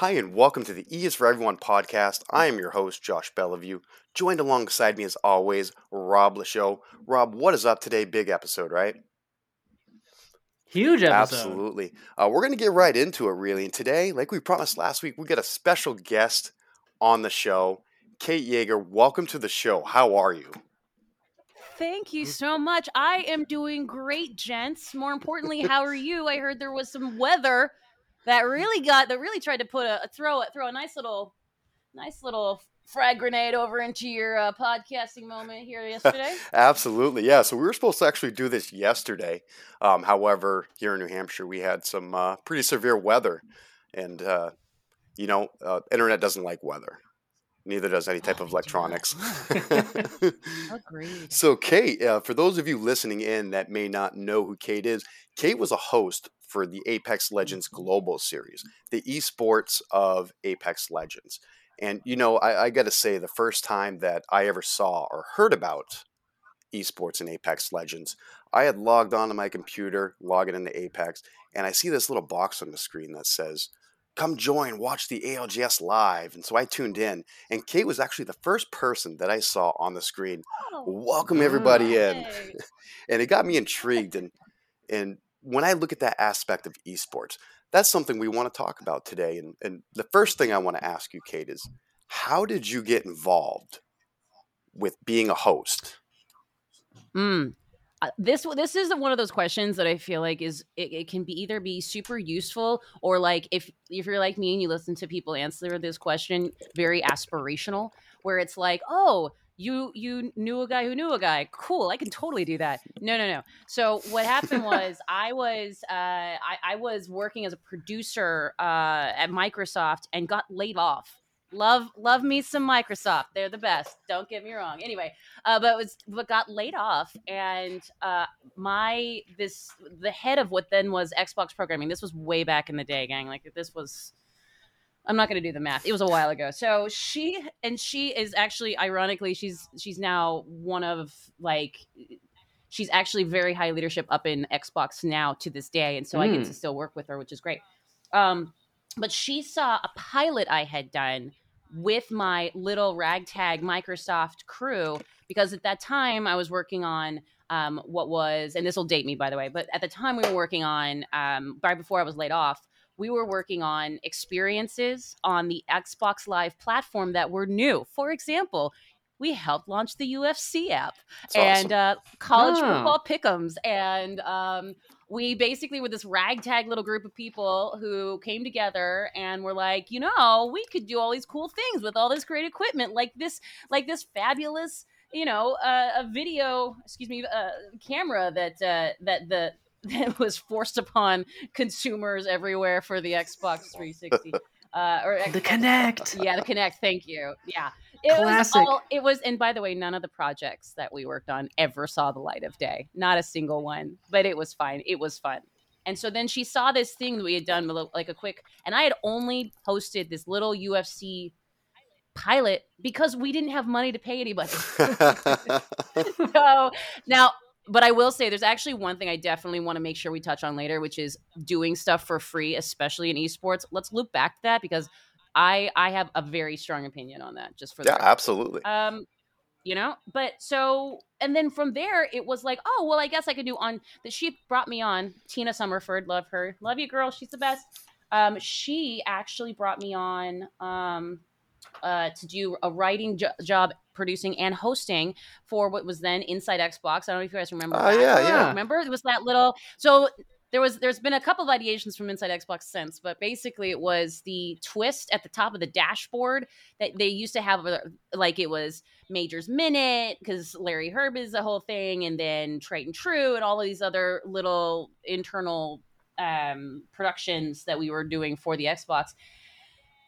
Hi, and welcome to the E is for Everyone podcast. I am your host, Josh Bellevue. Joined alongside me, as always, Rob Lachaux. Rob, what is up today? Big episode, right? Huge episode. Absolutely. Uh, we're going to get right into it, really. And today, like we promised last week, we got a special guest on the show. Kate Yeager, welcome to the show. How are you? Thank you so much. I am doing great, gents. More importantly, how are you? I heard there was some weather that really got that really tried to put a, a throw throw a nice little nice little frag grenade over into your uh, podcasting moment here yesterday. Absolutely, yeah. So we were supposed to actually do this yesterday. Um, however, here in New Hampshire, we had some uh, pretty severe weather, and uh, you know, uh, internet doesn't like weather. Neither does any type Oh, of electronics. Agreed. so, Kate, uh, for those of you listening in that may not know who Kate is, Kate was a host for the Apex Legends mm-hmm. Global Series, the esports of Apex Legends. And, you know, I, I got to say, the first time that I ever saw or heard about esports in Apex Legends, I had logged onto my computer, logging into Apex, and I see this little box on the screen that says, Come join, watch the ALGS live. And so I tuned in, and Kate was actually the first person that I saw on the screen Oh, welcome everybody in and it got me intrigued and and when i look at that aspect of esports that's something we want to talk about today and and the first thing i want to ask you kate is how did you get involved with being a host Mm. Uh, this this is one of those questions that I feel like is it, it can be either be super useful or like if if you're like me and you listen to people answer this question very aspirational where it's like oh you you knew a guy who knew a guy. Cool I can totally do that. No no no. So what happened was I was uh, I, I was working as a producer uh, at Microsoft and got laid off. Love love me some Microsoft. They're the best. Don't get me wrong. Anyway uh, but was but got laid off and uh, my this the head of what then was xbox programming this was way back in the day gang like this was i'm not going to do the math. It was a while ago. So she and she is actually ironically she's she's now one of like she's actually very high leadership up in xbox now to this day and so i get Mm. to still work with her which is great. Um but she saw a pilot i had done with my little ragtag microsoft crew because at that time I was working on um, what was, and this will date me by the way, but at the time we were working on, um, right before I was laid off, we were working on experiences on the Xbox Live platform that were new. For example, we helped launch the UFC app It's and awesome. uh, college football pickums. and um, we basically were this ragtag little group of people who came together and were like, you know, we could do all these cool things with all this great equipment, like this, like this fabulous, you know, uh, a video, excuse me, uh, camera that uh, that the that was forced upon consumers everywhere for the Xbox 360. Uh, or The Xbox- Kinect. yeah, the Kinect. Thank you. Yeah, it Classic. was all. It was, and by the way, none of the projects that we worked on ever saw the light of day. Not a single one. But it was fine. It was fun. And so then she saw this thing that we had done, like a quick, and I had only posted this little UFC pilot because we didn't have money to pay anybody. so now but i will say there's actually one thing i definitely want to make sure we touch on later which is doing stuff for free especially in esports. Let's loop back to that because i i have a very strong opinion on that just for the yeah record. absolutely. Um you know but so and then from there it was like oh well i guess i could do on that she brought me on tina summerford love her love you girl she's the best. Um she actually brought me on um uh, to do a writing jo- job producing and hosting for what was then Inside Xbox. I don't know if you guys remember. Oh, that. yeah, yeah. Remember, it was that little. So there was there's been a couple of ideations from Inside Xbox since, but basically it was the twist at the top of the dashboard that they used to have, like it was Major's Minute because Larry Hryb is the whole thing, and then Triton True and all of these other little internal um, productions that we were doing for the Xbox.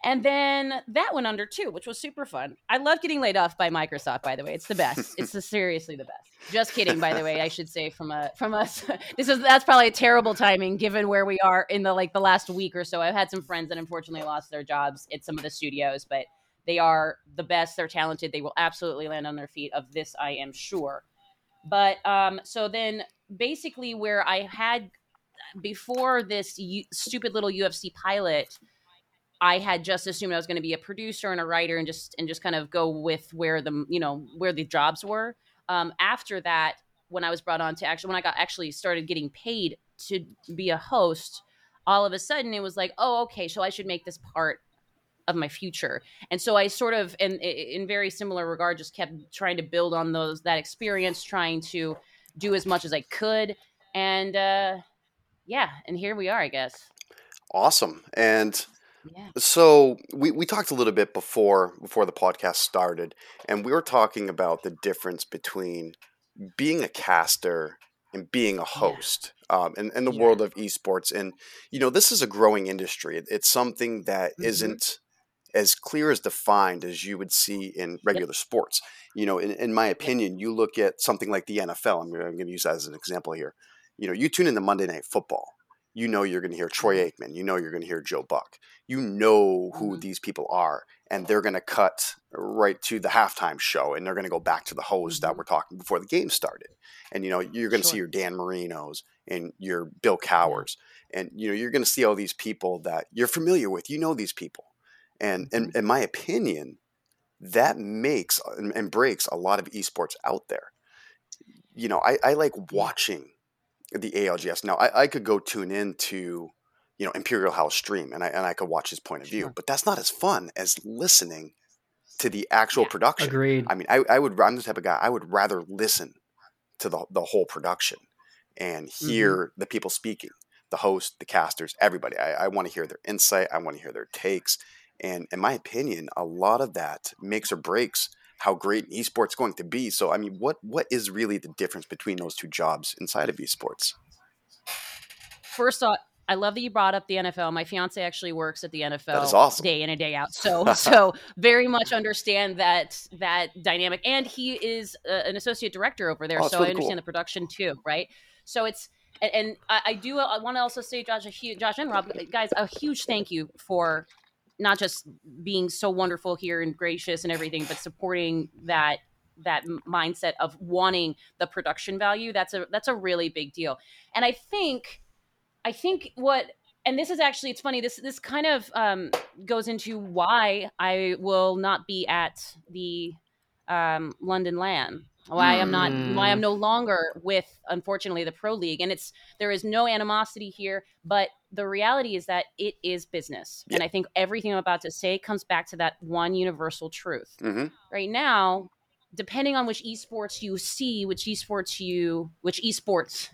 And then that went under too, which was super fun. I love getting laid off by Microsoft, by the way. It's the best. It's the, seriously the best. Just kidding, by the way. I should say from a from us. This is that's probably a terrible timing given where we are in the like the last week or so. I've had some friends that unfortunately lost their jobs at some of the studios, but they are the best. They're talented. They will absolutely land on their feet. Of this, I am sure. But um, so then basically, where I had before this u- stupid little UFC pilot, I had just assumed I was going to be a producer and a writer and just and just kind of go with where the you know where the jobs were. Um, after that, when I was brought on to actually when I got actually started getting paid to be a host, all of a sudden it was like, oh, okay, so I should make this part of my future. And so I sort of, in in very similar regard, just kept trying to build on those that experience, trying to do as much as I could, and uh, yeah, and here we are, I guess. Awesome, and. Yeah. So we, we talked a little bit before before the podcast started, and we were talking about the difference between being a caster and being a host yeah. um, in, in the yeah. world of esports. And, you know, this is a growing industry. It's something that mm-hmm. not as clear as defined as you would see in regular yep. sports. You know, in, in, my opinion, you look at something like the NFL. I'm, I'm going to use that as an example here. You know, you tune in to Monday Night Football. You know you're going to hear Troy mm-hmm. Aikman. You know you're going to hear Joe Buck. You know who mm-hmm. these people are, and they're going to cut right to the halftime show, and they're going to go back to the host mm-hmm. that we're talking before the game started. And you know you're going to sure. see your Dan Marinos and your Bill Cowhers, and you know you're going to see all these people that you're familiar with. You know these people, and in, mm-hmm. in my opinion, that makes and breaks a lot of esports out there. You know, I, I like watching the ALGS. Now, I, I, could go tune in to, you know, ImperialHal's stream and I, and I could watch his point of view, sure. but that's not as fun as listening to the actual yeah. production. Agreed. I mean, I, I would, I'm the type of guy, I would rather listen to the, the whole production and hear mm-hmm. the people speaking, the host, the casters, everybody. I, I want to hear their insight. I want to hear their takes. And in my opinion, a lot of that makes or breaks how great esports going to be. So, I mean, what what is really the difference between those two jobs inside of esports? First off, I love that you brought up the NFL. My fiance actually works at the NFL awesome. day in and day out. So so very much understand that that dynamic. And he is uh, an associate director over there, oh, so really I understand cool. the production too, right? So it's and, and I, I, do I want to also say Josh, a huge, Josh and Rob, guys, a huge thank you for not just being so wonderful here and gracious and everything, but supporting that that mindset of wanting the production value. That's a that's a really big deal. And I think I think what and this is actually it's funny this this kind of um, goes into why I will not be at the um, London LAN why I'm not why I'm mm. no longer with unfortunately the pro league and it's there is no animosity here but the reality is that it is business and I think everything I'm about to say comes back to that one universal truth mm-hmm. right now depending on which esports you see which esports you which esports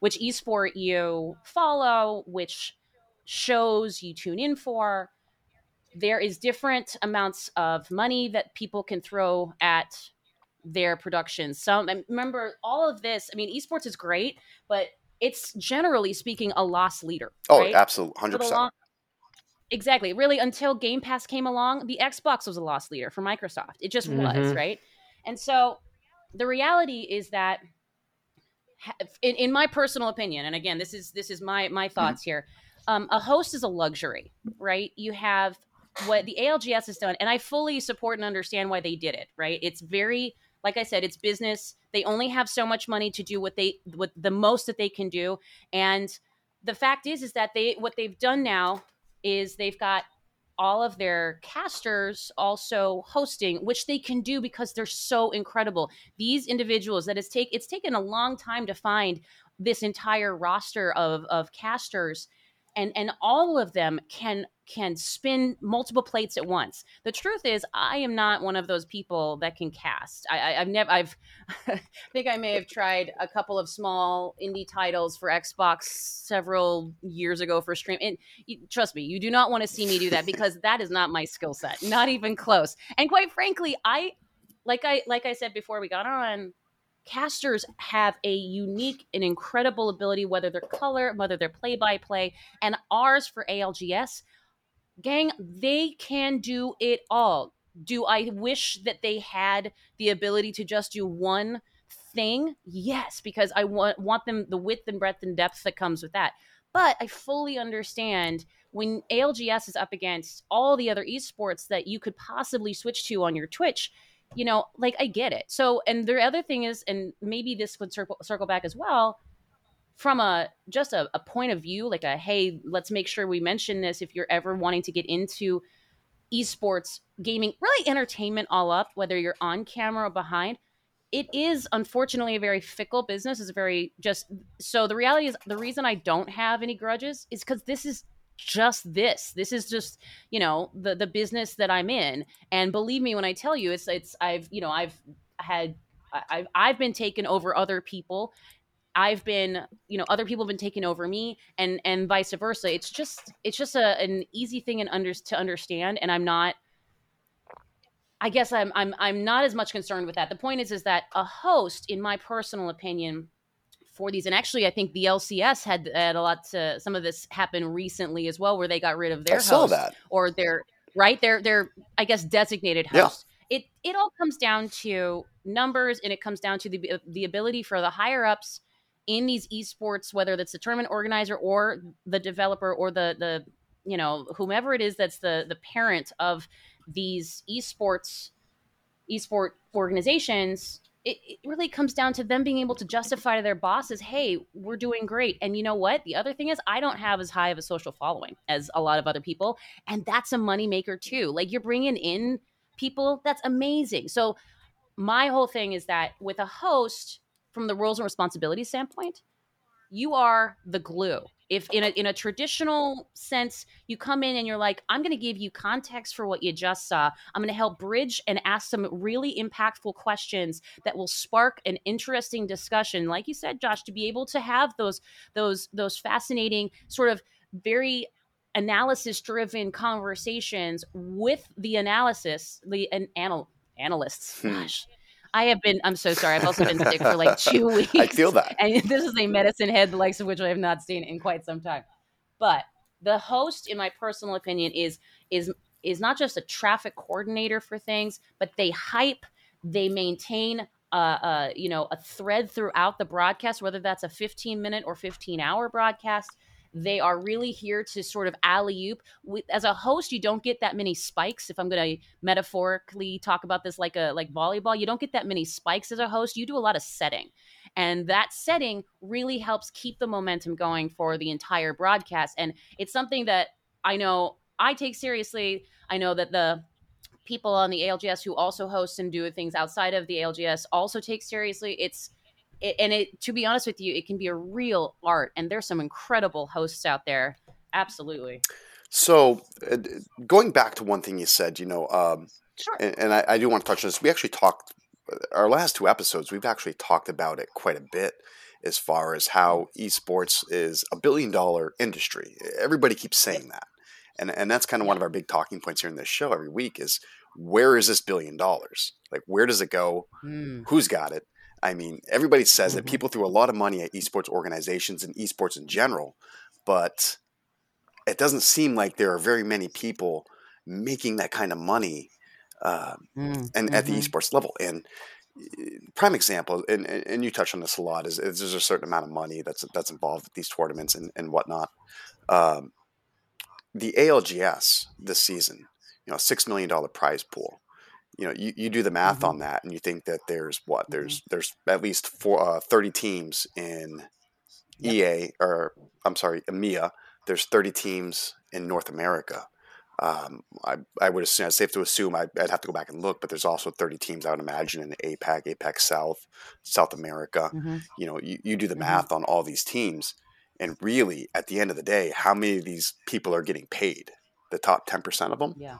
which esport you follow which shows you tune in for there is different amounts of money that people can throw at their productions. Some remember all of this. I mean, esports is great, but it's generally speaking a loss leader. Oh, right? absolutely, hundred percent. Exactly. Really, until Game Pass came along, the Xbox was a loss leader for Microsoft. It just mm-hmm. was, right? And so the reality is that in, in, my personal opinion and again this is this is my my mm-hmm. thoughts mm-hmm. here um, a host is a luxury right you have what the algs has done and i fully support and understand why they did it right it's very like I said, it's business. They only have so much money to do what they what the most that they can do. And the fact is is that they what they've done now is they've got all of their casters also hosting which they can do because they're so incredible these individuals that it's take it's taken a long time to find this entire roster of of casters and and all of them can can spin multiple plates at once. The truth is, I am not one of those people that can cast. I, have never. I've. I think I may have tried a couple of small indie titles for Xbox several years ago for stream. And you, trust me, you do not want to see me do that because that is not my skill set. Not even close. And quite frankly, I like I like I said before we got on casters have a unique and incredible ability, whether they're color, whether they're play by play, and ours for ALGS, gang, they can do it all. Do I wish that they had the ability to just do one thing? Yes, because I want want them the width and breadth and depth that comes with that. But I fully understand when ALGS is up against all the other esports that you could possibly switch to on your Twitch you know, like I get it. So, and the other thing is, and maybe this would circle circle back as well. from a just a, a point of view, like a hey, let's make sure we mention this if you're ever wanting to get into esports gaming, really entertainment all up, whether you're on camera or behind. It is unfortunately a very fickle business. It's very just so the reality is the reason I don't have any grudges is because this is just this. This is just, you know, the the business that I'm in. And believe me when I tell you, it's it's I've, you know, I've had I've I've been taken over other people. I've been, you know, other people have been taking over me, and and vice versa. It's just it's just a, an easy thing and under to understand. And I'm not. I guess I'm I'm I'm not as much concerned with that. The point is is that a host, in my personal opinion, for these. And actually, I think the LCS had, had a lot to some of this happen recently as well, where they got rid of their I saw host that. or their right their their I guess designated Yeah. It it all comes down to numbers, and it comes down to the uh, the ability for the higher ups in these esports, whether that's the tournament organizer or the developer or the the you know whomever it is that's the the parent of these esports esport organizations it, it really comes down to them being able to justify to their bosses hey we're doing great. And you know what? The other thing is i don't have as high of a social following as a lot of other people and that's a moneymaker too. Like you're bringing in people that's amazing. So my whole thing is that with a host from the roles and responsibilities standpoint you are the glue if in a, in a traditional sense you come in and you're like i'm going to give you context for what you just saw i'm going to help bridge and ask some really impactful questions that will spark an interesting discussion like you said josh to be able to have those those those fascinating sort of very analysis driven conversations with the analysis the an anal, analysts Hmm. gosh I have been. I'm so sorry. I've also been sick for like two weeks. I feel that. And this is a medicine head, the likes of which I have not seen in quite some time. But the host, in my personal opinion, is is is not just a traffic coordinator for things, but they hype, they maintain uh, uh, you know, a thread throughout the broadcast, whether that's a 15 minute or 15 hour broadcast. They are really here to sort of alley oop. As a host, you don't get that many spikes. If I'm going to metaphorically talk about this like a like volleyball, you don't get that many spikes as a host. You do a lot of setting, and that setting really helps keep the momentum going for the entire broadcast. And it's something that I know I take seriously. I know that the people on the ALGS who also host and do things outside of the ALGS also take seriously. It's it, and it to be honest with you, it can be a real art, and there's some incredible hosts out there. Absolutely, So, uh, going back to one thing you said, you know, um, sure. and, and I, I do want to touch on this. We actually talked our last two episodes. We've actually talked about it quite a bit, as far as how esports is a billion dollar industry. Everybody keeps saying that, and and that's kind of one of our big talking points here in this show every week is where is this billion dollars? Like, where does it go? Mm, Who's got it? I mean, everybody says it. Mhm. People throw a lot of money at esports organizations and esports in general, but it doesn't seem like there are very many people making that kind of money um, mm, and at the mhm. esports level. And uh, prime example, and, and and you touch on this a lot, is, is there's a certain amount of money that's that's involved with these tournaments and, and whatnot. Um, the ALGS this season, you know, six million dollar prize pool. You know, you, you do the math Mhm. on that, and you think that there's what Mhm. there's there's at least four uh, thirty teams in Yep. EA or I'm sorry, EMEA. There's 30 teams in North America. Um, I, I would assume it's safe to assume I'd, I'd have to go back and look, but there's also 30 teams I would imagine in APAC, APAC South, South America. Mhm. You know, you, you do the Mhm. math on all these teams, and really, at the end of the day, how many of these people are getting paid? The top 10% of them? Yeah.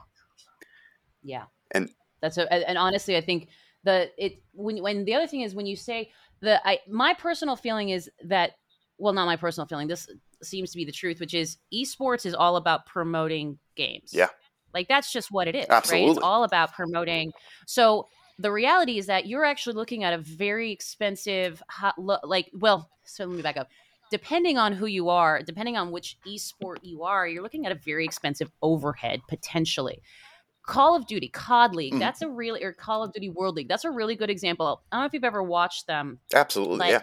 Yeah. And- that's a, and honestly, I think the it when when the other thing is when you say the I my personal feeling is that well not my personal feeling this seems to be the truth which is esports is all about promoting games. Yeah. Like that's just what it is, right? It's Absolutely. all about promoting. So the reality is that you're actually looking at a very expensive hot like well, so let me back up depending on who you are, depending on which esport you are, you're looking at a very expensive overhead potentially. Call of Duty, COD League, Mhm. that's a really, or Call of Duty World League, that's a really good example. I don't know if you've ever watched them. Absolutely, Like, yeah.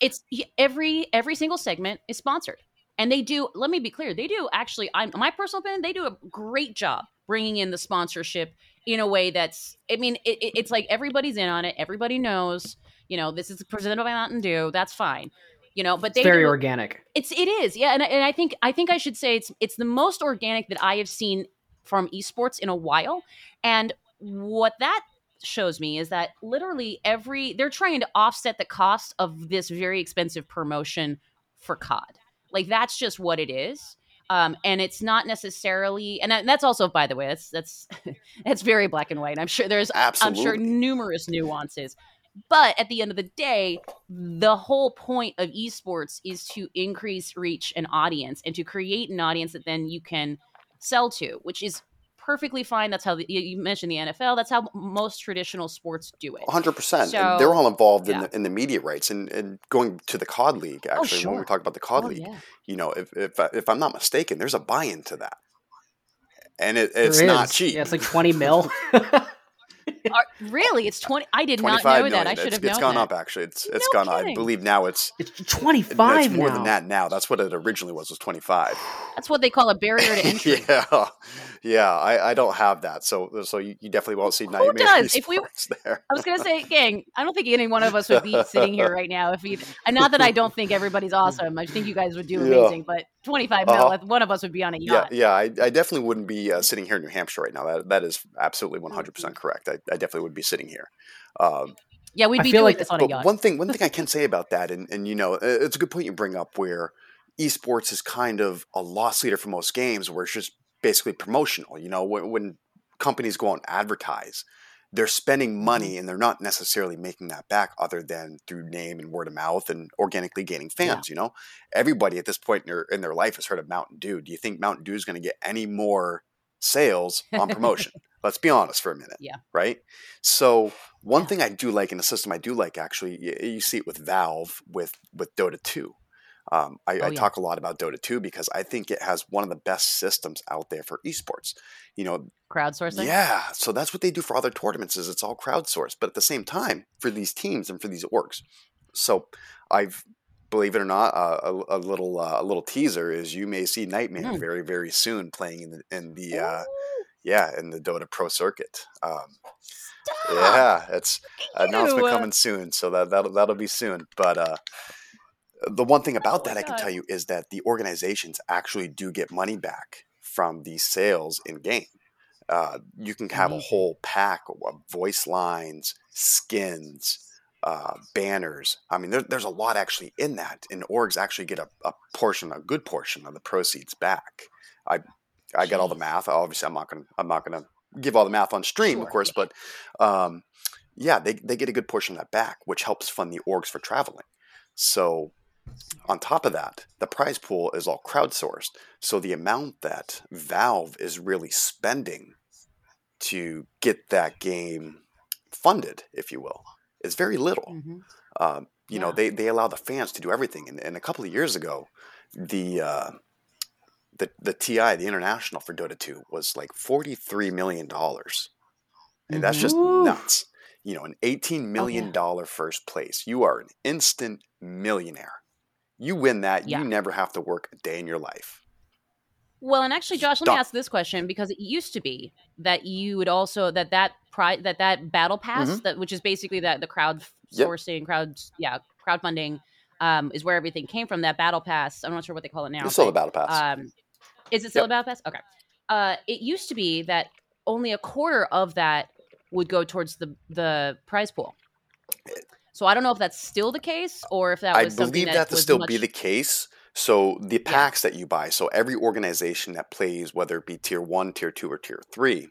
It's every every single segment is sponsored, and they do. Let me be clear, they do actually. I'm my personal opinion, they do a great job bringing in the sponsorship in a way that's. I mean, it, it- it's like everybody's in on it. Everybody knows. You know, this is presented by Mountain Dew. That's fine you know but they it's very do- organic. it's it is yeah and, and i think i think i should say it's it's the most organic that i have seen from esports in a while and what that shows me is that literally every they're trying to offset the cost of this very expensive promotion for cod like that's just what it is um, and it's not necessarily and that's also by the way that's that's that's very black and white i'm sure there's Absolutely. I'm sure numerous nuances. But at the end of the day, the whole point of esports is to increase reach and audience and to create an audience that then you can sell to, which is perfectly fine. That's how the, you- you mentioned the NFL. That's how most traditional sports do it. 100%. So- they're all involved in, the, in the media rights and, and going to the COD League, oh, actually, when we talk about the COD Oh, League, yeah. you know, if, if, I- if I'm not mistaken, there's a buy in to that. And it, it's not cheap. Yeah, it's like twenty mil. Are- really? It's 20. I did not know million. that. I should it's, have it's known gone that. up actually. It's it's No gone up. I believe now it's it's twenty five it's more now. than that now. That's what it originally was was 25. That's what they call a barrier to entry. yeah. Yeah, I, I don't have that. So so you, you definitely won't see Nightmare does? If we- there. I was gonna say, gang. I don't think any one of us would be sitting here right now if we. And not that I don't think everybody's awesome. I think you guys would do Yeah. amazing. But twenty five mil, Uh-huh. one of us would be on a Yeah, yacht. yeah, I, I definitely wouldn't be uh, sitting here in New Hampshire right now. That that is absolutely one hundred Mm-hmm. percent correct. I, I definitely would be sitting here. Um, Yeah, we'd be doing like- this on a but yacht. one thing, one thing I can say about that, and and you know, uh, it's a good point you bring up where esports is kind of a loss leader for most games, where it's just basically promotional. You know, when, when companies go out and advertise, they're spending money mm-hmm. and they're not necessarily making that back, other than through name and word of mouth and organically gaining fans. You know, everybody at this point in their in their life has heard of Mountain Dew. Do you think Mountain Dew is going to get any more sales on promotion? Let's be honest for a minute. Yeah. Right. So one Yeah. thing I do like in the system, I do like actually, you, you see it with Valve with with Dota two. Um, I, Oh, I yeah. talk a lot about Dota two because I think it has one of the best systems out there for esports. You know, Crowdsourcing. yeah. So that's what they do for other tournaments is it's all crowdsourced, but at the same time for these teams and for these orgs. So I've believe it or not, uh, a, a little uh, a little teaser is you may see Nightmare Mm. very very soon playing in the in the uh, yeah in the Dota Pro circuit. Um, yeah, it's announcement you. coming soon, so that that'll, that'll be soon. But uh, the one thing about that I can tell you is that the organizations actually do get money back from these sales in game. Uh, you can have a whole pack of voice lines, skins, uh, banners. I mean, there, there's a lot actually in that, and orgs actually get a, a portion, a good portion of the proceeds back. I I got all the math. Obviously, I'm not gonna I'm not gonna give all the math on stream, Sure, of course, but um, yeah, they they get a good portion of that back, which helps fund the orgs for traveling. So on top of that, the prize pool is all crowdsourced. So the amount that Valve is really spending to get that game funded, if you will, is very little. Mhm. Um, you know, they, they allow the fans to do everything. And, and a couple of years ago, the uh, the the TI, the international for Dota 2, was like forty three million dollars, and that's just Mhm. nuts. You know, an eighteen million Oh, yeah. dollar first place, you are an instant millionaire. You win that, Yeah. you never have to work a day in your life. Well, and actually, Josh, let me ask this question because it used to be that you would also that that pri- that that battle pass that which is basically that the crowd Mm-hmm. Yep. sourcing crowd yeah crowdfunding um, is where everything came from. That battle pass, I'm not sure what they call it now. It's still the but, battle pass. Um, is it still Yep. a battle pass? Okay. Uh, it used to be that only a quarter of that would go towards the the prize pool. So I don't know if that's still the case or if that I was something believe that, that to was still much, be the case. So the packs that you buy, so every organization that plays, whether it be tier one, tier two, or tier three,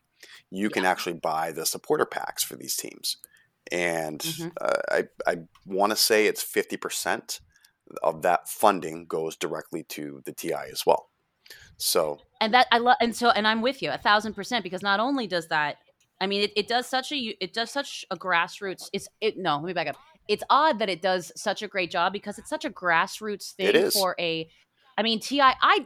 you can actually buy the supporter packs for these teams. And Mhm. uh, I, I want to say it's 50% of that funding goes directly to the TI as well. So and that I love and so and I'm with you a thousand percent because not only does that I mean it, it does such a it does such a grassroots it's it no let me back up it's odd that it does such a great job because it's such a grassroots thing for a I mean Ti I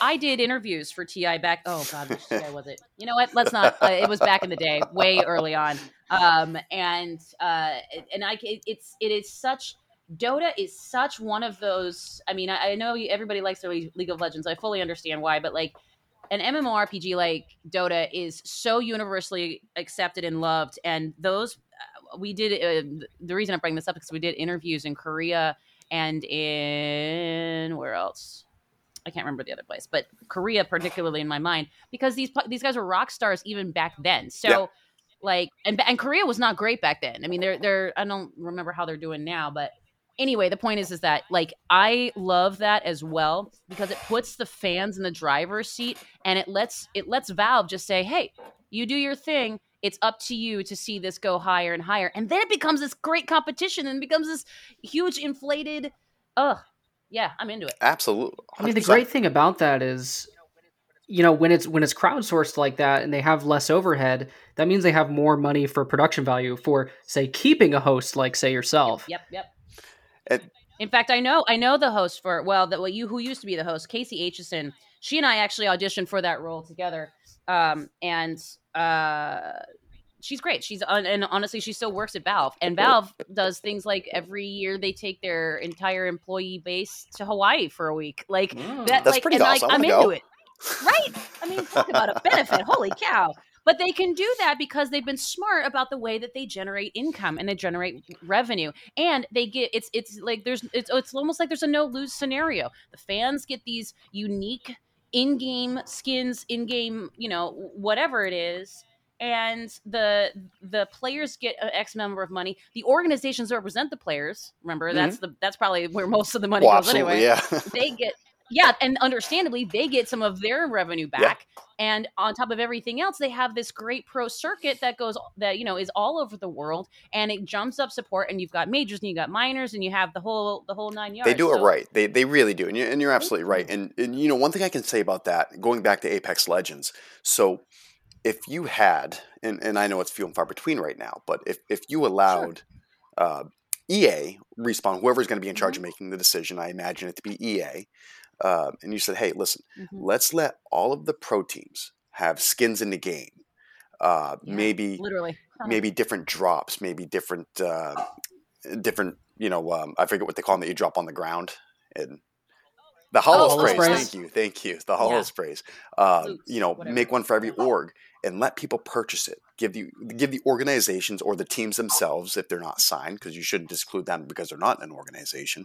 I did interviews for Ti back oh god which TI was it you know what let's not uh, it was back in the day way early on um and uh and I it, it's it is such Dota is such one of those. I mean, I, I know everybody likes their League of Legends. I fully understand why, but like an MMORPG like Dota is so universally accepted and loved. And those, we did. Uh, the reason I'm bringing this up is because we did interviews in Korea and in where else? I can't remember the other place, but Korea particularly in my mind because these these guys were rock stars even back then. So Yeah. like and and Korea was not great back then. I mean, they're they're I don't remember how they're doing now, but anyway, the point is is that like I love that as well because it puts the fans in the driver's seat and it lets it lets Valve just say, "Hey, you do your thing. It's up to you to see this go higher and higher." And then it becomes this great competition and becomes this huge inflated ugh. Yeah, I'm into it. Absolutely. I mean, the great thing about that is, you know, when it's when it's crowdsourced like that, and they have less overhead, that means they have more money for production value for, say, keeping a host like, say, yourself. Yep, yep. And- In fact, I know I know the host for well, that well, you who used to be the host, Kaci Aitchison. She and I actually auditioned for that role together, um, and uh, she's great. She's un- and honestly, she still works at Valve, and Valve does things like every year they take their entire employee base to Hawaii for a week, like Oh. that. That's like, pretty and awesome. Like, I'm into go. it, right? I mean, talk about a benefit. Holy cow! But they can do that because they've been smart about the way that they generate income and they generate revenue, and they get it's it's like there's it's it's almost like there's a no lose scenario. The fans get these unique in-game skins, in-game you know whatever it is. And the the players get an X number of money. The organizations represent the players. Remember, mm-hmm. that's the that's probably where most of the money Well, goes anyway yeah. they get yeah and understandably they get some of their revenue back and on top of everything else they have this great pro circuit that goes that you know is all over the world and it jumps up support and you've got majors and you've got minors and you have the whole the whole nine yards they do it right. They they really do, and you're, and you're absolutely right. And, and you know one thing I can say about that, going back to Apex Legends. So if you had, and, and I know it's few and far between right now, but if if you allowed uh, EA respawn, whoever's going to be in charge Mm-hmm. of making the decision, I imagine it to be EA, uh, and you said, hey, listen, Mhm. let's let all of the pro teams have skins in the game. Uh, Yeah, maybe literally Uh-huh. maybe different drops, maybe different uh, different you know um, I forget what they call them that you drop on the ground and the hollow Oh, hollow sprays. sprays. Thank you, thank you. The hollow Yeah. sprays. Uh, Flutes, you know, whatever. make one for every org and let people purchase it. Give you give the organizations or the teams themselves if they're not signed because you shouldn't exclude them because they're not in an organization.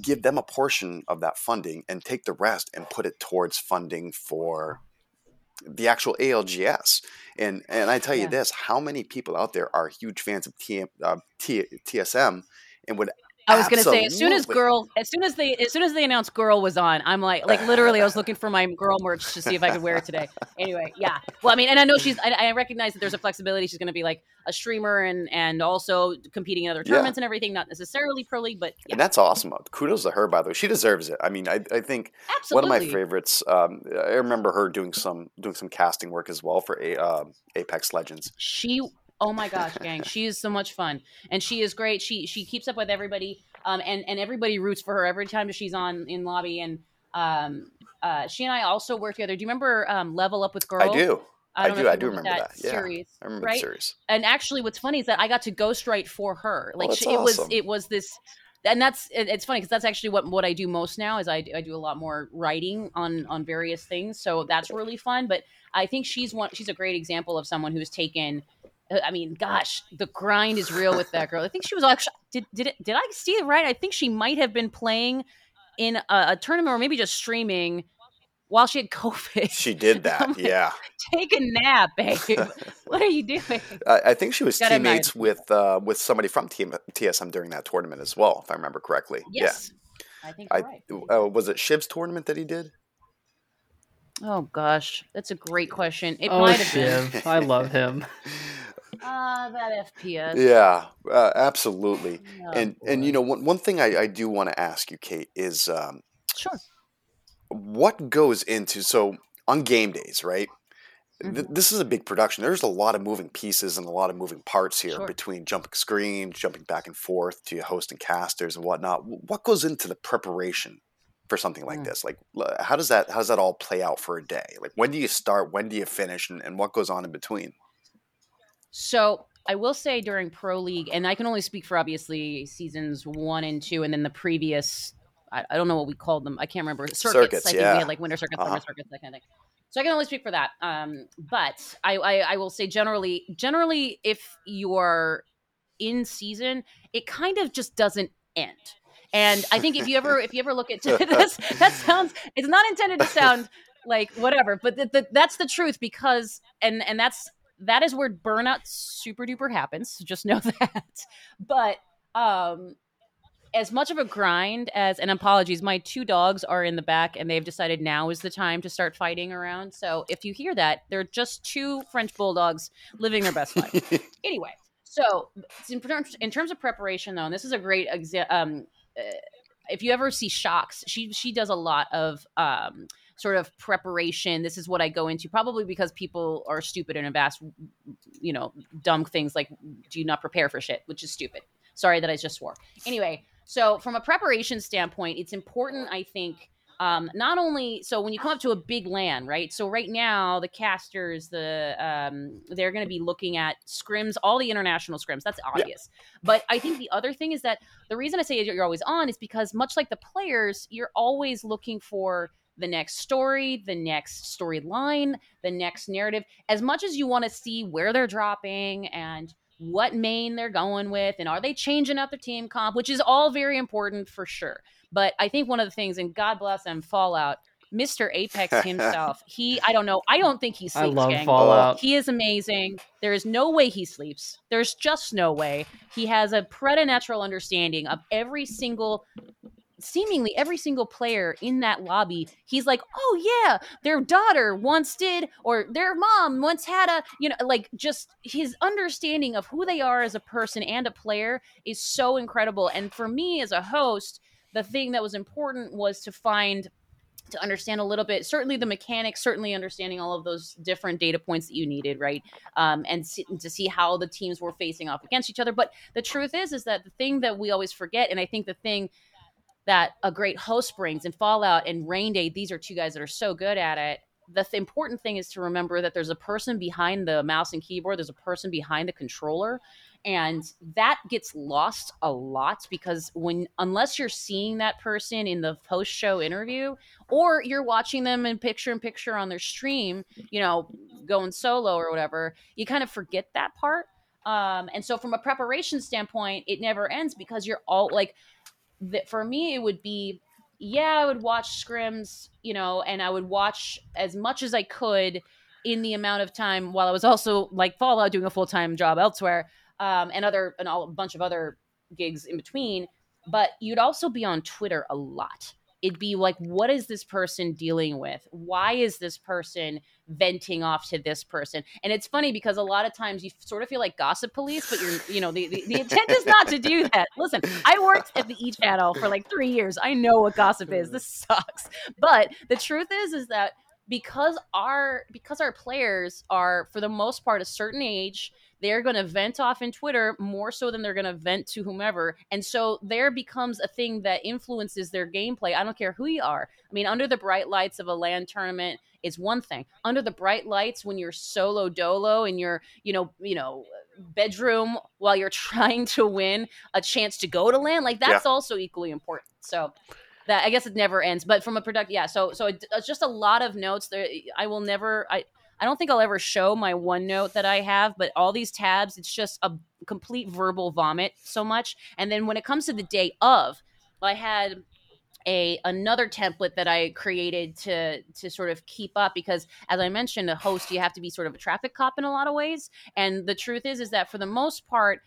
Give them a portion of that funding and take the rest and put it towards funding for the actual ALGS. And and I tell you Yeah. this, how many people out there are huge fans of T, uh, T, TSM and would I was gonna say as soon as girl as soon as they as soon as they announced girl was on, I'm like like literally I was looking for my girl merch to see if I could wear it today. Anyway, yeah. Well, I mean, and I know she's I, I recognize that there's a flexibility. She's gonna be like a streamer and and also competing in other Yeah. tournaments and everything, not necessarily pro league, but yeah, And that's awesome. Kudos to her, by the way. She deserves it. I mean, I, I think absolutely. one of my favorites. Um, I remember her doing some doing some casting work as well for a, uh, Apex Legends. She oh my gosh, gang, she is so much fun and she is great. She she keeps up with everybody, um, and and everybody roots for her every time she's on in lobby and. Um, uh, she and I also work together. Do you remember um, Level Up with Girls? I do. I don't do, I do remember that, yeah. series, I remember right? the series. And actually, what's funny is that I got to ghostwrite for her. Like that's she, it was, it was this, and that's it, it's funny because that's actually what what I do most now is I I do a lot more writing on on various things. So that's really fun. But I think she's one. She's a great example of someone who's taken. Uh, I mean, gosh, the grind is real with that girl. I think she was actually did did it, did I see it right? I think she might have been playing in a, a tournament or maybe just streaming while she had COVID. She did that. Like, yeah, Take a nap, babe. what are you doing? I, I think she was Gotta teammates with uh, with somebody from team, TSM during that tournament as well, if I remember correctly. Yes. I think I, you're right. Uh, was it Shiv's tournament that he did? Oh gosh, that's a great question. It oh, might have been. Shiv. I love him. Ah, that FPS. Yeah, uh, absolutely. Oh, and and you know one one thing I, I do want to ask you, Kate, is um, sure. what goes into so on game days, right? Mm-hmm. this is a big production. There's a lot of moving pieces and a lot of moving parts here Sure. between jumping screens, jumping back and forth to hosting casters and whatnot. What goes into the preparation for something like Mm. this? Like, how does that how does that all play out for a day? Like, when do you start? When do you finish? And, and what goes on in between? So I will say during Pro League, and I can only speak for obviously seasons one and two, and then the previous. I, I don't know what we called them. I can't remember. Circuits. Circuits, I think yeah. we had like winter circuits, summer Uh-huh. circuits, that kind of thing. So I can only speak for that. Um, but I, I, I will say generally, generally, if you're in season, it kind of just doesn't end. And I think if you ever if you ever look at this, that sounds it's not intended to sound like whatever, but th- th- that's the truth because and and that's that is where burnout super duper happens. Just know that. But um as much of a grind as and apologies my two dogs are in the back and they've decided now is the time to start fighting around so if you hear that they're just two french bulldogs living their best life anyway so in terms, in terms of preparation though and this is a great example um, uh, if you ever see shocks she she does a lot of um, sort of preparation this is what i go into probably because people are stupid and have asked you know dumb things like do you not prepare for shit which is stupid sorry that i just swore anyway so, from a preparation standpoint, it's important, I think, um, not only so when you come up to a big LAN, right? So right now, the casters, the um, they're going to be looking at scrims, all the international scrims. That's obvious. Yeah. But I think the other thing is that the reason I say you're always on is because much like the players, you're always looking for the next story, the next storyline, the next narrative. As much as you want to see where they're dropping and what main they're going with and are they changing up the team comp, which is all very important for sure. But I think one of the things, and God bless them, Fallout, Mr. Apex himself, he, I don't know, I don't think he sleeps. I love gang. Fallout. He is amazing. There is no way he sleeps. There's just no way. He has a preternatural understanding of every single seemingly every single player in that lobby, he's like, oh yeah, their daughter once did, or their mom once had a, you know, like just his understanding of who they are as a person and a player is so incredible. And for me as a host, the thing that was important was to find to understand a little bit certainly the mechanics certainly understanding all of those different data points that you needed right um, and see, to see how the teams were facing off against each other but the truth is is that the thing that we always forget and i think the thing that a great host brings and Fallout and Raynday, these are two guys that are so good at it. The th- important thing is to remember that there's a person behind the mouse and keyboard, there's a person behind the controller. And that gets lost a lot because when, unless you're seeing that person in the post show interview or you're watching them in picture in picture on their stream, you know, going solo or whatever, you kind of forget that part. Um, and so, from a preparation standpoint, it never ends because you're all like, that for me it would be yeah, I would watch scrims, you know, and I would watch as much as I could in the amount of time while I was also like Fallout doing a full time job elsewhere, um, and other and all a bunch of other gigs in between. But you'd also be on Twitter a lot it'd be like what is this person dealing with? Why is this person venting off to this person? And it's funny because a lot of times you sort of feel like gossip police but you're you know the, the, the intent is not to do that. Listen i worked at the e channel for like three years. I know what gossip is. This sucks. But the truth is is that because our because our players are for the most part a certain age they're going to vent off in Twitter more so than they're going to vent to whomever. And so there becomes a thing that influences their gameplay. I don't care who you are. I mean, under the bright lights of a LAN tournament is one thing. Under the bright lights when you're solo dolo in your, you know, you know, bedroom while you're trying to win a chance to go to LAN, like that's yeah. also equally important. So that I guess it never ends. But from a product, yeah. So so it, it's just a lot of notes. There, I will never. I I don't think I'll ever show my OneNote that I have, but all these tabs, it's just a complete verbal vomit so much. And then when it comes to the day of, I had a another template that I created to to sort of keep up because as I mentioned a host you have to be sort of a traffic cop in a lot of ways and the truth is is that for the most part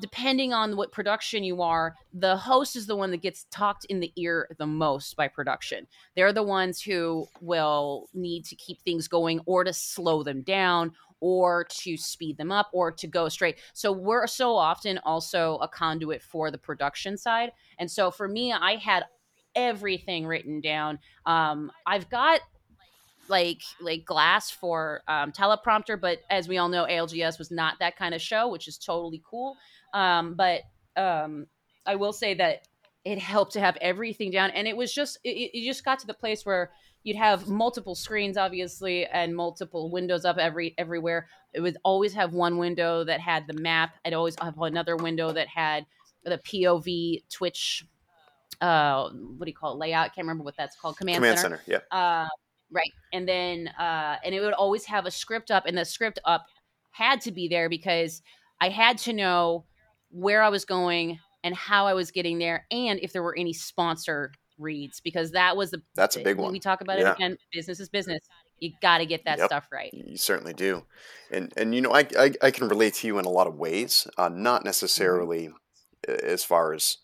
depending on what production you are, the host is the one that gets talked in the ear the most by production. They're the ones who will need to keep things going or to slow them down or to speed them up or to go straight. So we're so often also a conduit for the production side. And so for me, I had everything written down. Um, I've got like like glass for um, teleprompter but as we all know algs was not that kind of show which is totally cool um, but um, I will say that it helped to have everything down, and it was just it, it just got to the place where you'd have multiple screens obviously and multiple windows up every everywhere. It would always have one window that had the map. I'd always have another window that had the pov twitch uh what do you call it layout? Can't remember what that's called. Command, command center. center yeah. Uh right. And then uh and it would always have a script up and the script up had to be there because i had to know where I was going and how I was getting there, and if there were any sponsor reads, because that was the That's a big one. we talk about Yeah. it again. Business is business. You got to get that Yep. stuff right. You certainly do, and and you know I I, I can relate to you in a lot of ways, uh, not necessarily uh, as far as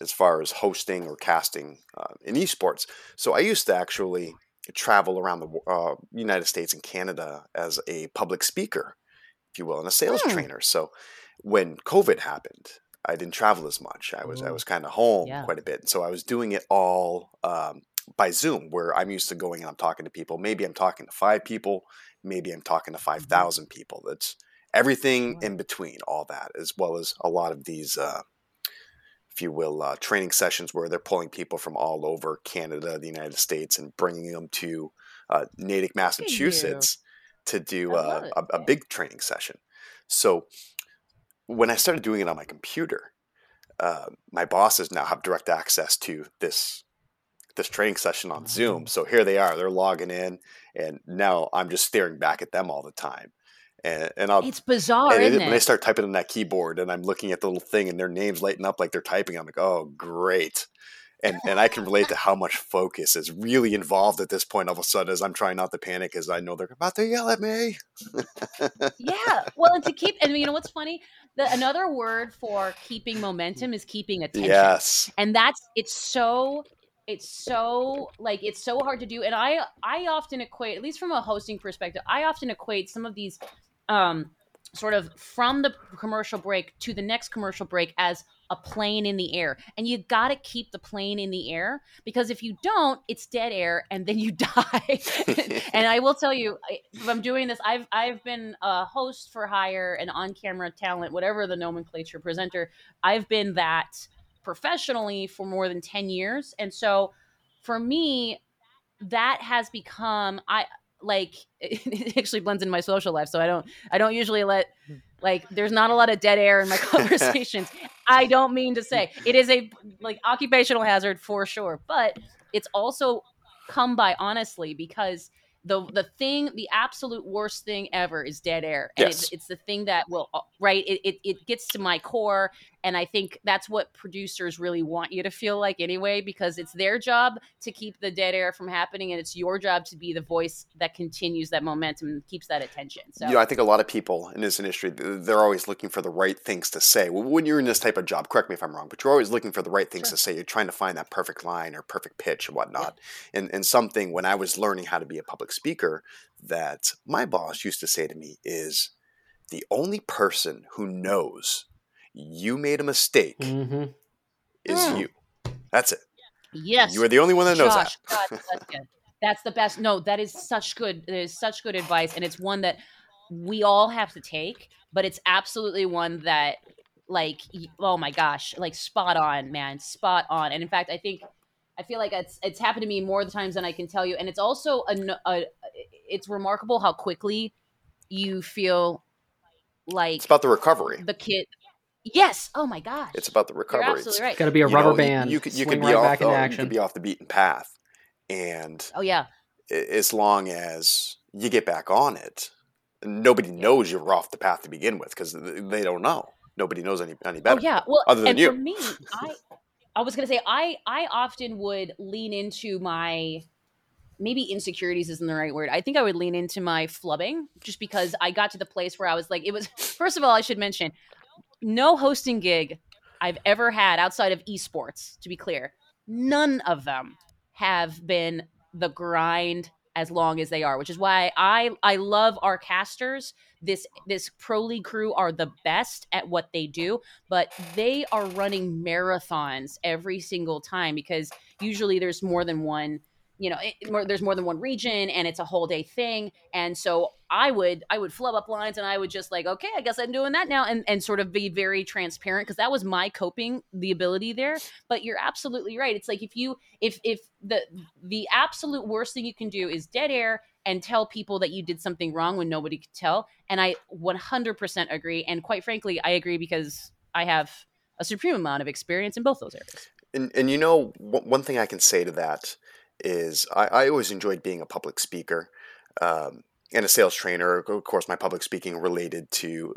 as far as hosting or casting uh, in esports. So I used to actually travel around the uh, United States and Canada as a public speaker, if you will, and a sales Hmm. trainer. So when COVID happened, I didn't travel as much. I was I Oh. was kind of home Yeah. quite a bit, so I was doing it all um, by Zoom, where I'm used to going and I'm talking to people. Maybe I'm talking to five people, maybe I'm talking to five thousand people. That's everything in between, all that, as well as a lot of these. Uh, if you will, uh, training sessions where they're pulling people from all over Canada, the United States, and bringing them to uh, Natick. Massachusetts to do uh, a, a big training session. So when I started doing it on my computer, uh, my bosses now have direct access to this this training session on Zoom. So here they are, they're logging in, and now I'm just staring back at them all the time. And, and I'll It's bizarre, and isn't it, when they start typing on that keyboard and I'm looking at the little thing and their names lighting up like they're typing, I'm like, oh, great. And, and I can relate to how much focus is really involved at this point all of a sudden as I'm trying not to panic as I know they're about to yell at me. yeah. Well, and to keep, and you know what's funny? The, another word for keeping momentum is keeping attention. Yes. and that's it's so it's so like it's so hard to do and i i often equate at least from a hosting perspective i often equate some of these um sort of from the commercial break to the next commercial break as a plane in the air. And you got to keep the plane in the air because if you don't it's dead air and then you die. And i will tell you if i'm doing this i've i've been a host for hire and on camera talent whatever the nomenclature presenter i've been that professionally for more than 10 years. And so for me that has become i like it actually blends in my social life so i don't i don't usually let hmm. like there's not a lot of dead air in my conversations i don't mean to say. It is a like occupational hazard for sure but it's also come by honestly because the the thing the absolute worst thing ever is dead air and Yes. it's, it's the thing that will uh, right it, it, it gets to my core and i think that's what producers really want you to feel like anyway because it's their job to keep the dead air from happening and it's your job to be the voice that continues that momentum and keeps that attention so You know, I think a lot of people in this industry, they're always looking for the right things to say. Well, When you're in this type of job, correct me if I'm wrong, but you're always looking for the right things Sure. to say. You're trying to find that perfect line or perfect pitch or whatnot. And, and something when I was learning how to be a public speaker that my boss used to say to me is the only person who knows you made a mistake Mm-hmm. is Mm. you. That's it. yes You are the only one that knows Josh, that. God, that's good. That's the best. No, that is such good. That is such good advice, and it's one that we all have to take. But it's absolutely one that, like, oh my gosh, like spot on, man, spot on. And in fact, I think I feel like it's it's happened to me more times than I can tell you. And it's also a, a it's remarkable how quickly you feel like It's about the recovery. the kid. Yes. Oh my gosh. It's about the You're recovery. It's- absolutely right. Got to be a you rubber know, band. You, could you swing could be right off back the, action. you action. could be off the beaten path, and Oh yeah. as long as you get back on it, nobody knows you were off the path to begin with because they don't know. Nobody knows any any oh, better. Oh yeah. Well, other than and you. for me, I I was gonna say I I often would lean into my maybe insecurities isn't the right word. I think I would lean into my flubbing just because I got to the place where I was like, it was first of all, I should mention no hosting gig I've ever had outside of esports, to be clear. None of them have been the grind as long as they are, which is why I I love our casters. This this pro league crew are the best at what they do, but they are running marathons every single time because usually there's more than one you know it, more, there's more than one region and it's a whole day thing. And so i would i would flub up lines and i would just like okay i guess i'm doing that now and, and sort of be very transparent because that was my coping the ability there. But you're absolutely right. It's like if you if if the the absolute worst thing you can do is dead air and tell people that you did something wrong when nobody could tell. And i 100% agree. And quite frankly i agree because i have a supreme amount of experience in both those areas. And and you know one one thing I can say to that is I, I always enjoyed being a public speaker um, and a sales trainer. Of course, my public speaking related to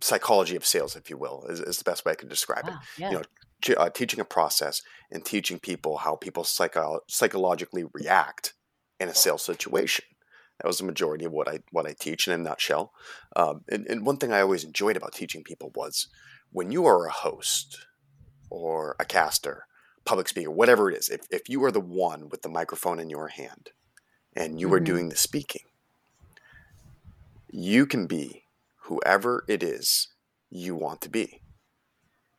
psychology of sales, if you will, is, is the best way I can describe Wow. it. Yeah. You know, t- uh, teaching a process and teaching people how people psycho- psychologically react in a sales situation. That was the majority of what I what I teach in a nutshell. Um, and, and one thing I always enjoyed about teaching people was when you are a host or a caster, public speaker, whatever it is, if, if you are the one with the microphone in your hand and you are Mhm. doing the speaking, you can be whoever it is you want to be.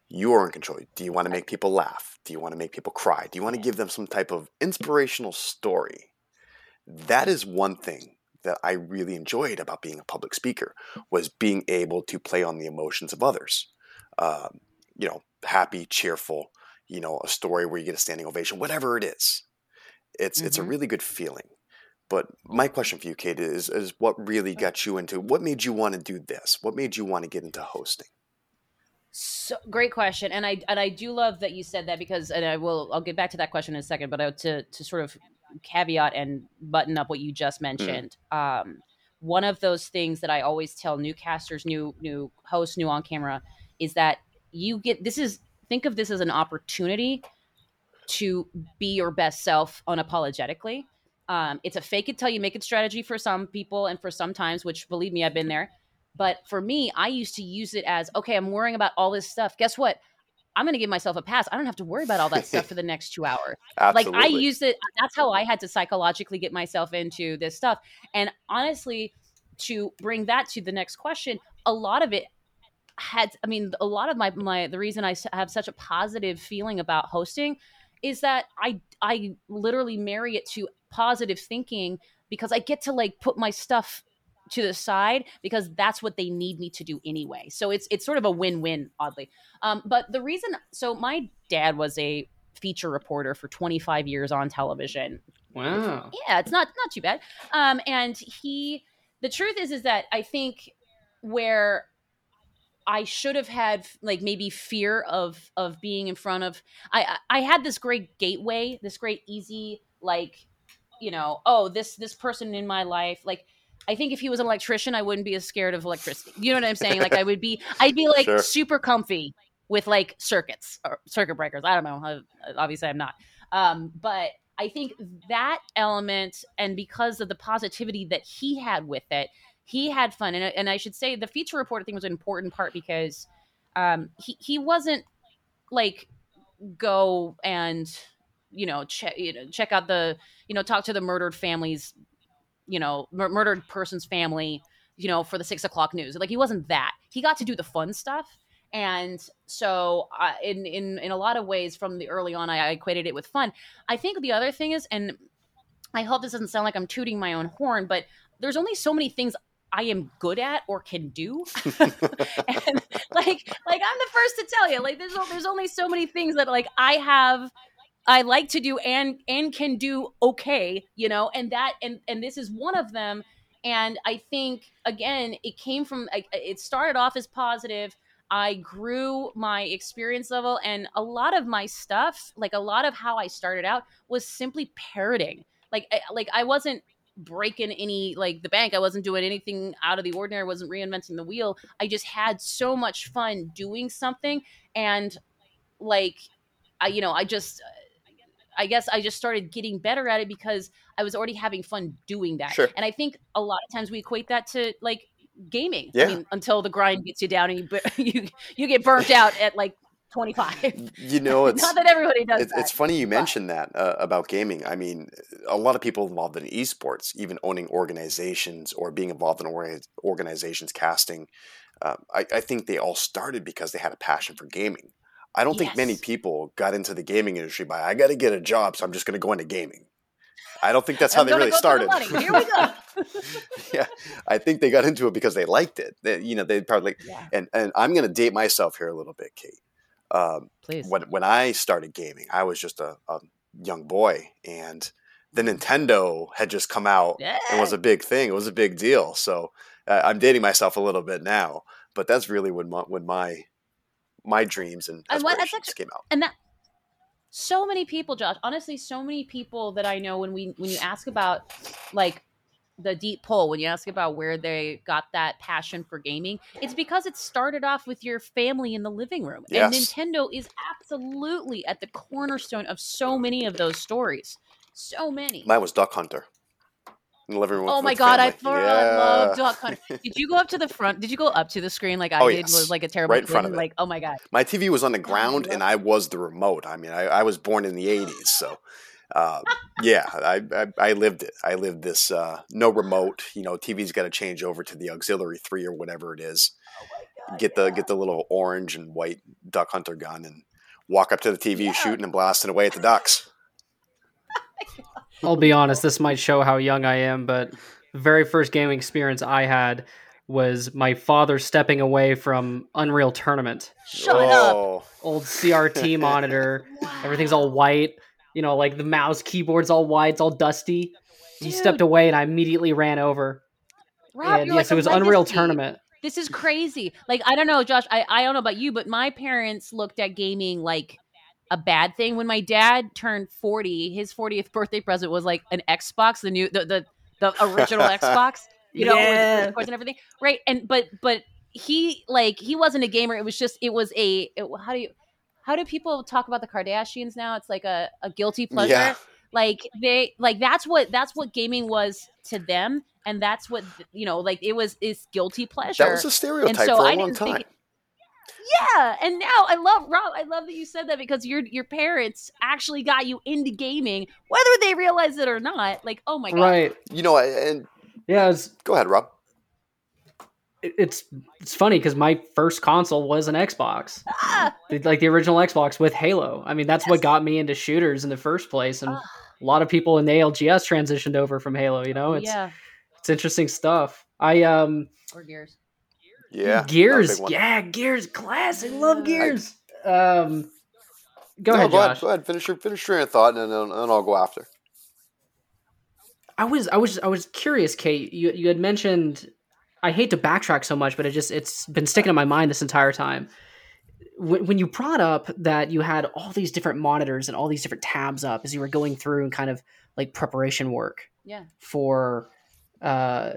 You are in control. Do you want to make people laugh? Do you want to make people cry? Do you want to give them some type of inspirational story? That is one thing that I really enjoyed about being a public speaker was being able to play on the emotions of others. Um, you know, happy, cheerful, you know, a story where you get a standing ovation, whatever it is. It's it's a Mhm. really good feeling. But my question for you, Kate, is is what really got you into what made you want to do this? What made you want to get into hosting? So great question, and I and I do love that you said that because, and I will I'll get back to that question in a second, but I, to to sort of caveat and button up what you just mentioned. Um, one of those things that I always tell new casters, new new hosts, new on camera, is that you get this is think of this as an opportunity to be your best self unapologetically. Um, it's a fake it till you make it strategy for some people and for some times, which believe me, I've been there. But for me, I used to use it as okay, I'm worrying about all this stuff. Guess what? I'm going to give myself a pass. I don't have to worry about all that stuff for the next two hours. Like I used it. That's how I had to psychologically get myself into this stuff. And honestly, to bring that to the next question, a lot of it had. I mean, a lot of my my the reason i have such a positive feeling about hosting is that I I literally marry it to positive thinking because I get to like put my stuff to the side because that's what they need me to do anyway. So it's it's sort of a win-win oddly. Um, but the reason so my dad was a feature reporter for 25 years on television. Wow. Yeah, it's not not too bad. Um, and he the truth is is that I think where I should have had like maybe fear of of being in front of I I I had this great gateway, this great easy like you know, oh, this this person in my life like I think if he was an electrician, I wouldn't be as scared of electricity. You know what I'm saying? Like I would be I'd be like Sure. super comfy with like circuits or circuit breakers. I don't know. Obviously I'm not. Um, but I think that element and because of the positivity that he had with it, he had fun. And, and I should say the feature reporter thing was an important part because um, he, he wasn't like go and you know check you know check out the you know talk to the murdered families you know mur- murdered person's family you know for the six o'clock news. Like he wasn't that. He got to do the fun stuff. And so uh, in in in a lot of ways from the early on I, I equated it with fun. I think the other thing is and i hope this doesn't sound like i'm tooting my own horn but there's only so many things I am good at or can do. and like like I'm the first to tell you, like there's there's only so many things that like I have I like to do and and can do okay, you know, and that and and this is one of them. And I think again, it came from like, it started off as positive. I grew my experience level, and a lot of my stuff, like a lot of how I started out, was simply parroting. Like I- like I wasn't breaking any like the bank. I wasn't doing anything out of the ordinary. I wasn't reinventing the wheel. I just had so much fun doing something, and like I, you know, I just I guess I just started getting better at it because I was already having fun doing that. Sure. And I think a lot of times we equate that to like gaming. Yeah. I mean, until the grind gets you down and you you you get burnt out at like 25. You know, it's Not that everybody does It's, that. it's funny you but- mentioned that uh, about gaming. I mean, a lot of people involved in esports, even owning organizations or being involved in orga- organizations casting, uh, I, I think they all started because they had a passion for gaming. I don't think many people got into the gaming industry by I got to get a job, so I'm just going to go into gaming. I don't think that's how they really the started. money. Here we go. yeah, I think they got into it because they liked it. They, you know, they probably yeah, and and I'm going to date myself here a little bit, Kate. Um, please. when when I started gaming, I was just a, a young boy, and the Nintendo had just come out Yeah. and was a big thing. It was a big deal. So uh, I'm dating myself a little bit now, but that's really when my, when my my dreams and And what- came out. and that so many people josh honestly so many people that i know when we when you ask about like the deep pull when you ask about where they got that passion for gaming it's because it started off with your family in the living room and nintendo is absolutely at the cornerstone of so many of those stories so many Mine was Duck Hunter. In the living room. Oh my god, I, thought I love Duck Hunter. Did you go up to the front? Did you go up to the screen like I Oh, did? yes. Was like a terrible Right in front of it. like oh my god. My TV was on the ground, and I was the remote. I mean, I, I was born in the '80s, so uh, yeah, I, I I lived it. I lived this uh, no remote. You know, TV's got to change over to the auxiliary three or whatever it is. get the get the little orange and white duck hunter gun and walk up to the TV, Yeah. shooting and blasting away at the ducks. I'll be honest, this might show how young I am, but the very first gaming experience I had was my father stepping away from Unreal Tournament. Shut up. oh, Old CRT monitor. Everything's all white. You know, like the mouse keyboard's all white, it's all dusty. He stepped away and I immediately ran over. Rob, and you're yes, like it a was Unreal legacy. Tournament. This is crazy. Like I don't know, Josh. I I don't know about you, but my parents looked at gaming like a bad thing. When my dad turned forty, his fortieth birthday present was like an Xbox, the new the the, the original Xbox. You know, with Yeah. the and everything, right? And but but he like he wasn't a gamer. It was just it was a it, how do you how do people talk about the Kardashians now? It's like a, a guilty pleasure yeah. like they like that's what that's what gaming was to them and that's what you know like it was is guilty pleasure That was a stereotype so for a I long didn't think- time. yeah and now i love rob i love that you said that because your your parents actually got you into gaming whether they realize it or not like oh my god Right. You know, and Yeah, it's go ahead, Rob. It- it's it's funny because my first console was an Xbox, Ah! Like the original Xbox with Halo. I mean, that's Yes. what got me into shooters in the first place, and Ah. a lot of people in the ALGS transitioned over from Halo. You know, it's yeah it's interesting stuff. I um or gears Yeah, Gears, yeah, Gears, classic. Love Yeah. Gears. Um, go No, ahead, go Josh. ahead. Go ahead. Finish your finish your thought, and then, and then I'll go after. I was I was I was curious, Kate. You you had mentioned I hate to backtrack so much, but it just it's been sticking in my mind this entire time. When, when you brought up that you had all these different monitors and all these different tabs up as you were going through and kind of like preparation work yeah for uh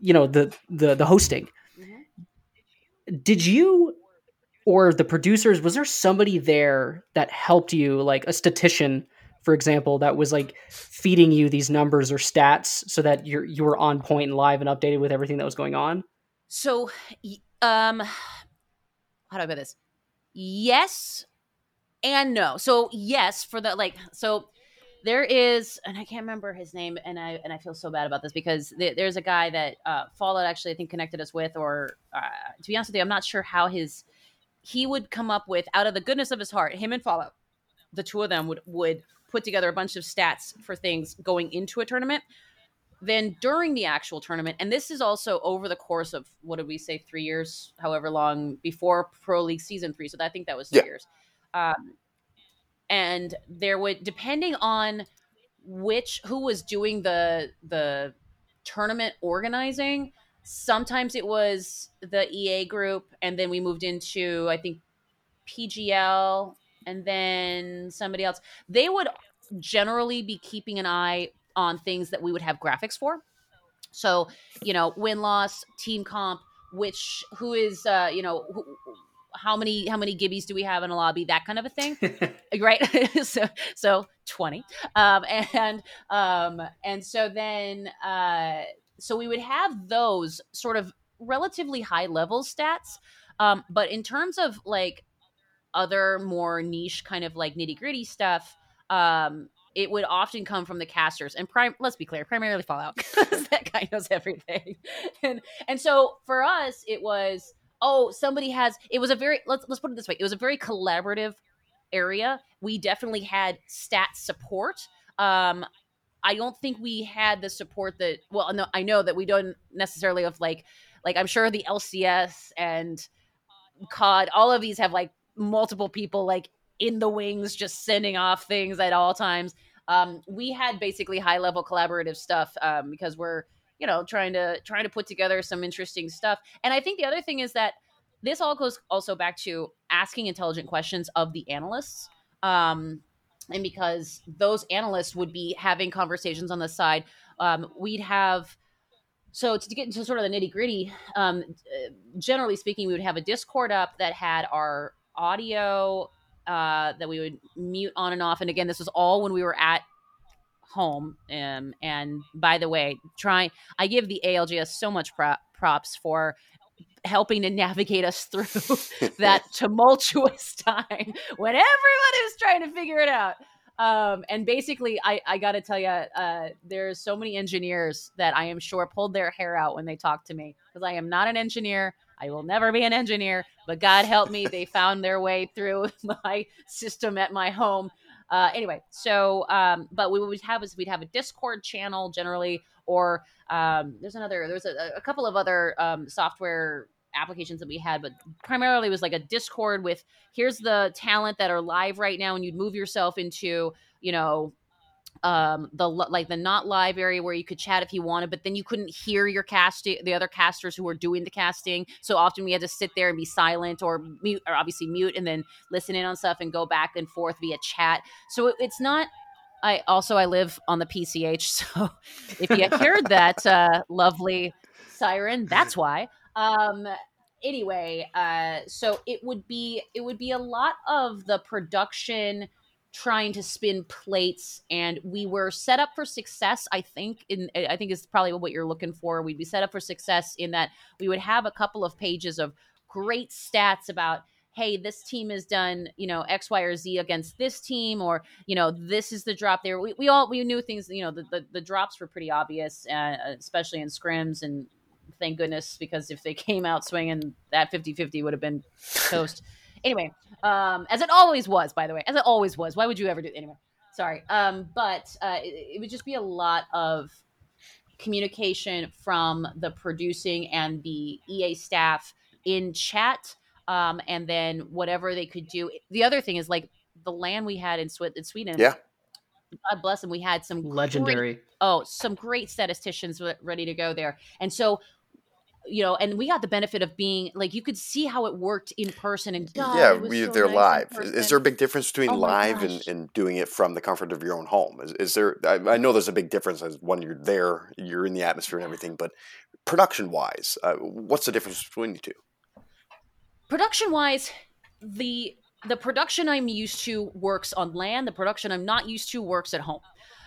you know the the the hosting. Mhm. Did you or the producers was there somebody there that helped you like a statistician for example that was like feeding you these numbers or stats so that you're you were on point and live and updated with everything that was going on So, um, how do I put this? Yes and no. So, yes, for the like, so there is, and I can't remember his name, and I and I feel so bad about this because th- there's a guy that uh, Fallout actually I think connected us with, or uh, to be honest with you, I'm not sure how his he would come up with out of the goodness of his heart, him and Fallout, the two of them would would put together a bunch of stats for things going into a tournament. Then during the actual tournament and this is also over the course of what did we say three years however long before pro league season three. So i think that was three Yeah. years. Um, and there would depending on which who was doing the the tournament organizing sometimes it was the ea group and then we moved into i think pgl and then somebody else they would generally be keeping an eye on things that we would have graphics for. So, you know, win loss, team comp, which who is uh, you know, who, how many how many gibbies do we have in a lobby, that kind of a thing. right? so so 20. Um and um and so then uh so we would have those sort of relatively high level stats. Um but in terms of like other more niche kind of like nitty-gritty stuff, um it would often come from the casters and prime let's be clear primarily fallout 'cause that guy knows everything. And and so for us it was oh somebody has it was a very let's let's put it this way it was a very collaborative area. We definitely had stat support. Um i don't think we had the support that well no i know that we don't necessarily have like like i'm sure the lcs and cod all of these have like multiple people like in the wings just sending off things at all times. Um, we had basically high level collaborative stuff um, because we're you know trying to trying to put together some interesting stuff. And i think the other thing is that this all goes also back to asking intelligent questions of the analysts. Um, and because those analysts would be having conversations on the side um, we'd have so to get into sort of the nitty gritty, um, generally speaking, we would have a Discord up that had our audio uh, that we would mute on and off. And again, this was all when we were at home. Um, and by the way, trying, I give the ALGS so much prop, props for helping to navigate us through that tumultuous time when everybody was trying to figure it out. Um, and basically, I, I got to tell you, uh, there's so many engineers that I am sure pulled their hair out when they talked to me because I am not an engineer. I will never be an engineer, but God help me, they found their way through my system at my home. Uh, anyway, so um, but we would have is we'd have a Discord channel generally, or um, there's another there's a, a couple of other um, software applications that we had, but primarily was like a Discord with here's the talent that are live right now, and you'd move yourself into you know um the like the not live area where you could chat if you wanted but then you couldn't hear your casting the other casters who were doing the casting. So often we had to sit there and be silent or mute or obviously mute and then listen in on stuff and go back and forth via chat. So it, it's not i also i live on the pch so if you heard that uh lovely siren that's why. Um anyway uh so it would be it would be a lot of the production trying to spin plates and we were set up for success i think in i think is probably what you're looking for. We'd be set up for success in that we would have a couple of pages of great stats about hey this team has done you know x y or z against this team or you know this is the drop there. We, we all we knew things you know the, the, the drops were pretty obvious uh, especially in scrims and thank goodness because if they came out swinging that 50-50 would have been toast anyway um as it always was by the way as it always was why would you ever do anyway sorry. Um but uh it, it would just be a lot of communication from the producing and the ea staff in chat um and then whatever they could do. The other thing is like the LAN we had in, Sw- in sweden. Yeah. god bless them. We had some great Legendary. oh some great statisticians ready to go there. And so you know and we got the benefit of being like you could see how it worked in person and God, yeah, we, so they're nice live. Is- there a big difference between Oh my live and, and doing it from the comfort of your own home? Is, is there? I, I know there's a big difference as when you're there, you're in the atmosphere and everything, but production wise, uh, what's the difference between the two? production wise the the production i'm used to works on LAN the production i'm not used to works at home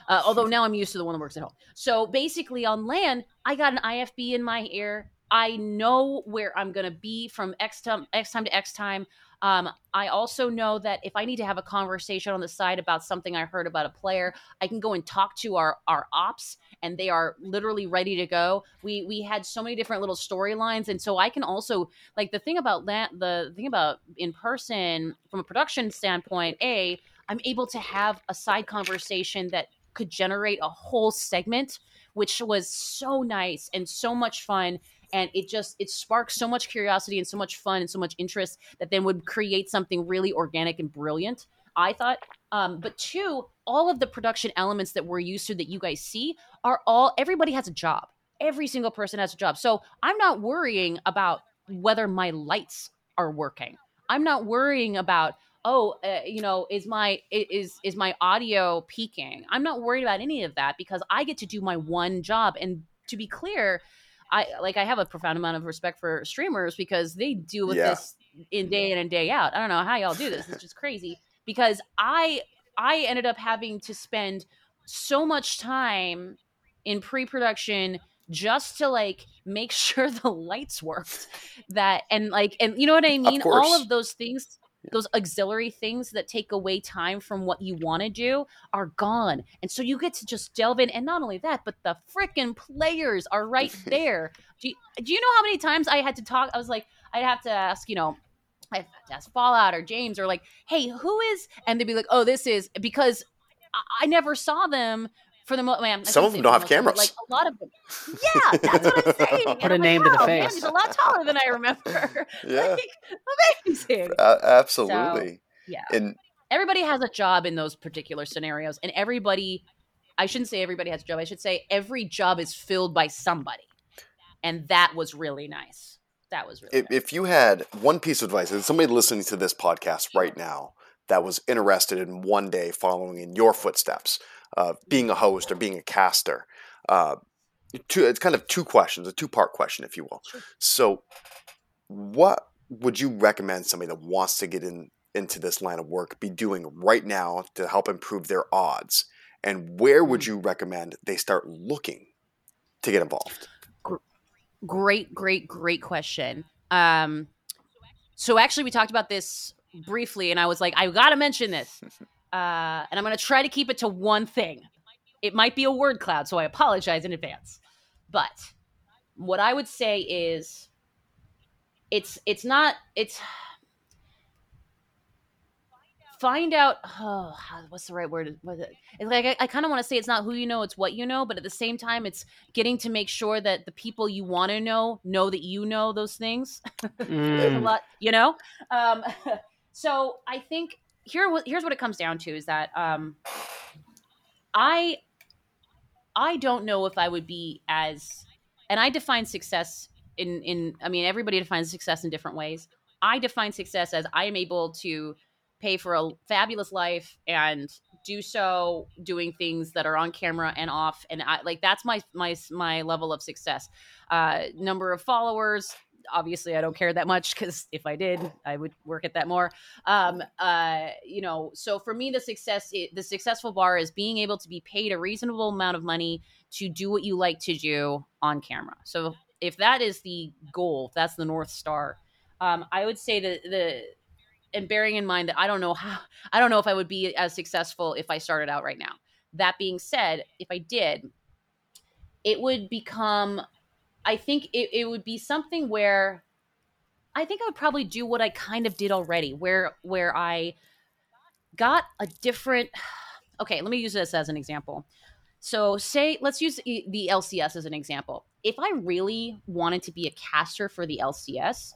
uh, although now i'm used to the one that works at home so basically on LAN i got an ifb in my ear i know where i'm going to be from x time x time to x time. Um, i also know that if i need to have a conversation on the side about something i heard about a player i can go and talk to our our ops and they are literally ready to go. We we had so many different little storylines and so i can also like the thing about that the thing about in person from a production standpoint a i'm able to have a side conversation that could generate a whole segment which was so nice and so much fun and it just it sparks so much curiosity and so much fun and so much interest that then would create something really organic and brilliant i thought. Um, but two all of the production elements that we're used to that you guys see are all everybody has a job. Every single person has a job. So i'm not worrying about whether my lights are working. I'm not worrying about oh uh, you know is my is is my audio peaking? I'm not worried about any of that because i get to do my one job. And to be clear i like i have a profound amount of respect for streamers because they deal with Yeah. this in day in and day out. I don't know how y'all do this. It's just crazy because i i ended up having to spend so much time in pre-production just to like make sure the lights worked that and like and you know what i mean? All of those things those auxiliary things that take away time from what you want to do are gone and so you get to just delve in and not only that but the freaking players are right there do you, do you know how many times i had to talk i was like i'd have to ask you know I have to ask Fallout or James or like, hey, who is? And they'd be like, oh, this is because I, I never saw them for the most. Man, I Some of them don't have cameras. part, Like a lot of them. Yeah, that's what I'm saying. And Put a I'm name like, to the wow, man, face. he's a lot taller than I remember. Yeah, like, amazing. a- absolutely. Yeah. And Everybody has a job in those particular scenarios, and everybody. I shouldn't say everybody has a job. I should say every job is filled by somebody, and that was really nice. That was really. if, nice. if you had one piece of advice, if somebody listening to this podcast right now that was interested in one day following in your footsteps, uh, being a host or being a caster, uh, two it's kind of two questions, a two part question, if you will. Sure. So, what would you recommend somebody that wants to get in into this line of work be doing right now to help improve their odds? And where would mm. you recommend they start looking to get involved? Great, great, great question. Um, so actually, we talked about this briefly, and I was like, I got to mention this, uh, and I'm going to try to keep it to one thing. It might be a word cloud, so I apologize in advance. But what I would say is, it's it's not it's find out oh what's the right word it's like i, I kind of want to say it's not who you know it's what you know but at the same time it's getting to make sure that the people you want to know know that you know those things mm. a lot you know um, so i think here here's what it comes down to is that um, i i don't know if i would be as and i define success in in i mean everybody defines success in different ways i define success as i am able to pay for a fabulous life and do so doing things that are on camera and off and I like that's my my my level of success. Uh number of followers obviously I don't care that much cuz if I did I would work at that more. Um uh you know so for me the success the successful bar is being able to be paid a reasonable amount of money to do what you like to do on camera. So if that is the goal, that's the north star, um, I would say that the and bearing in mind that I don't know how I don't know if I would be as successful if I started out right now. That being said, if I did, it would become I think it, it would be something where I think I would probably do what I kind of did already, where where I got a different okay, let me use this as an example. So, say, let's use the LCS as an example. If I really wanted to be a caster for the LCS,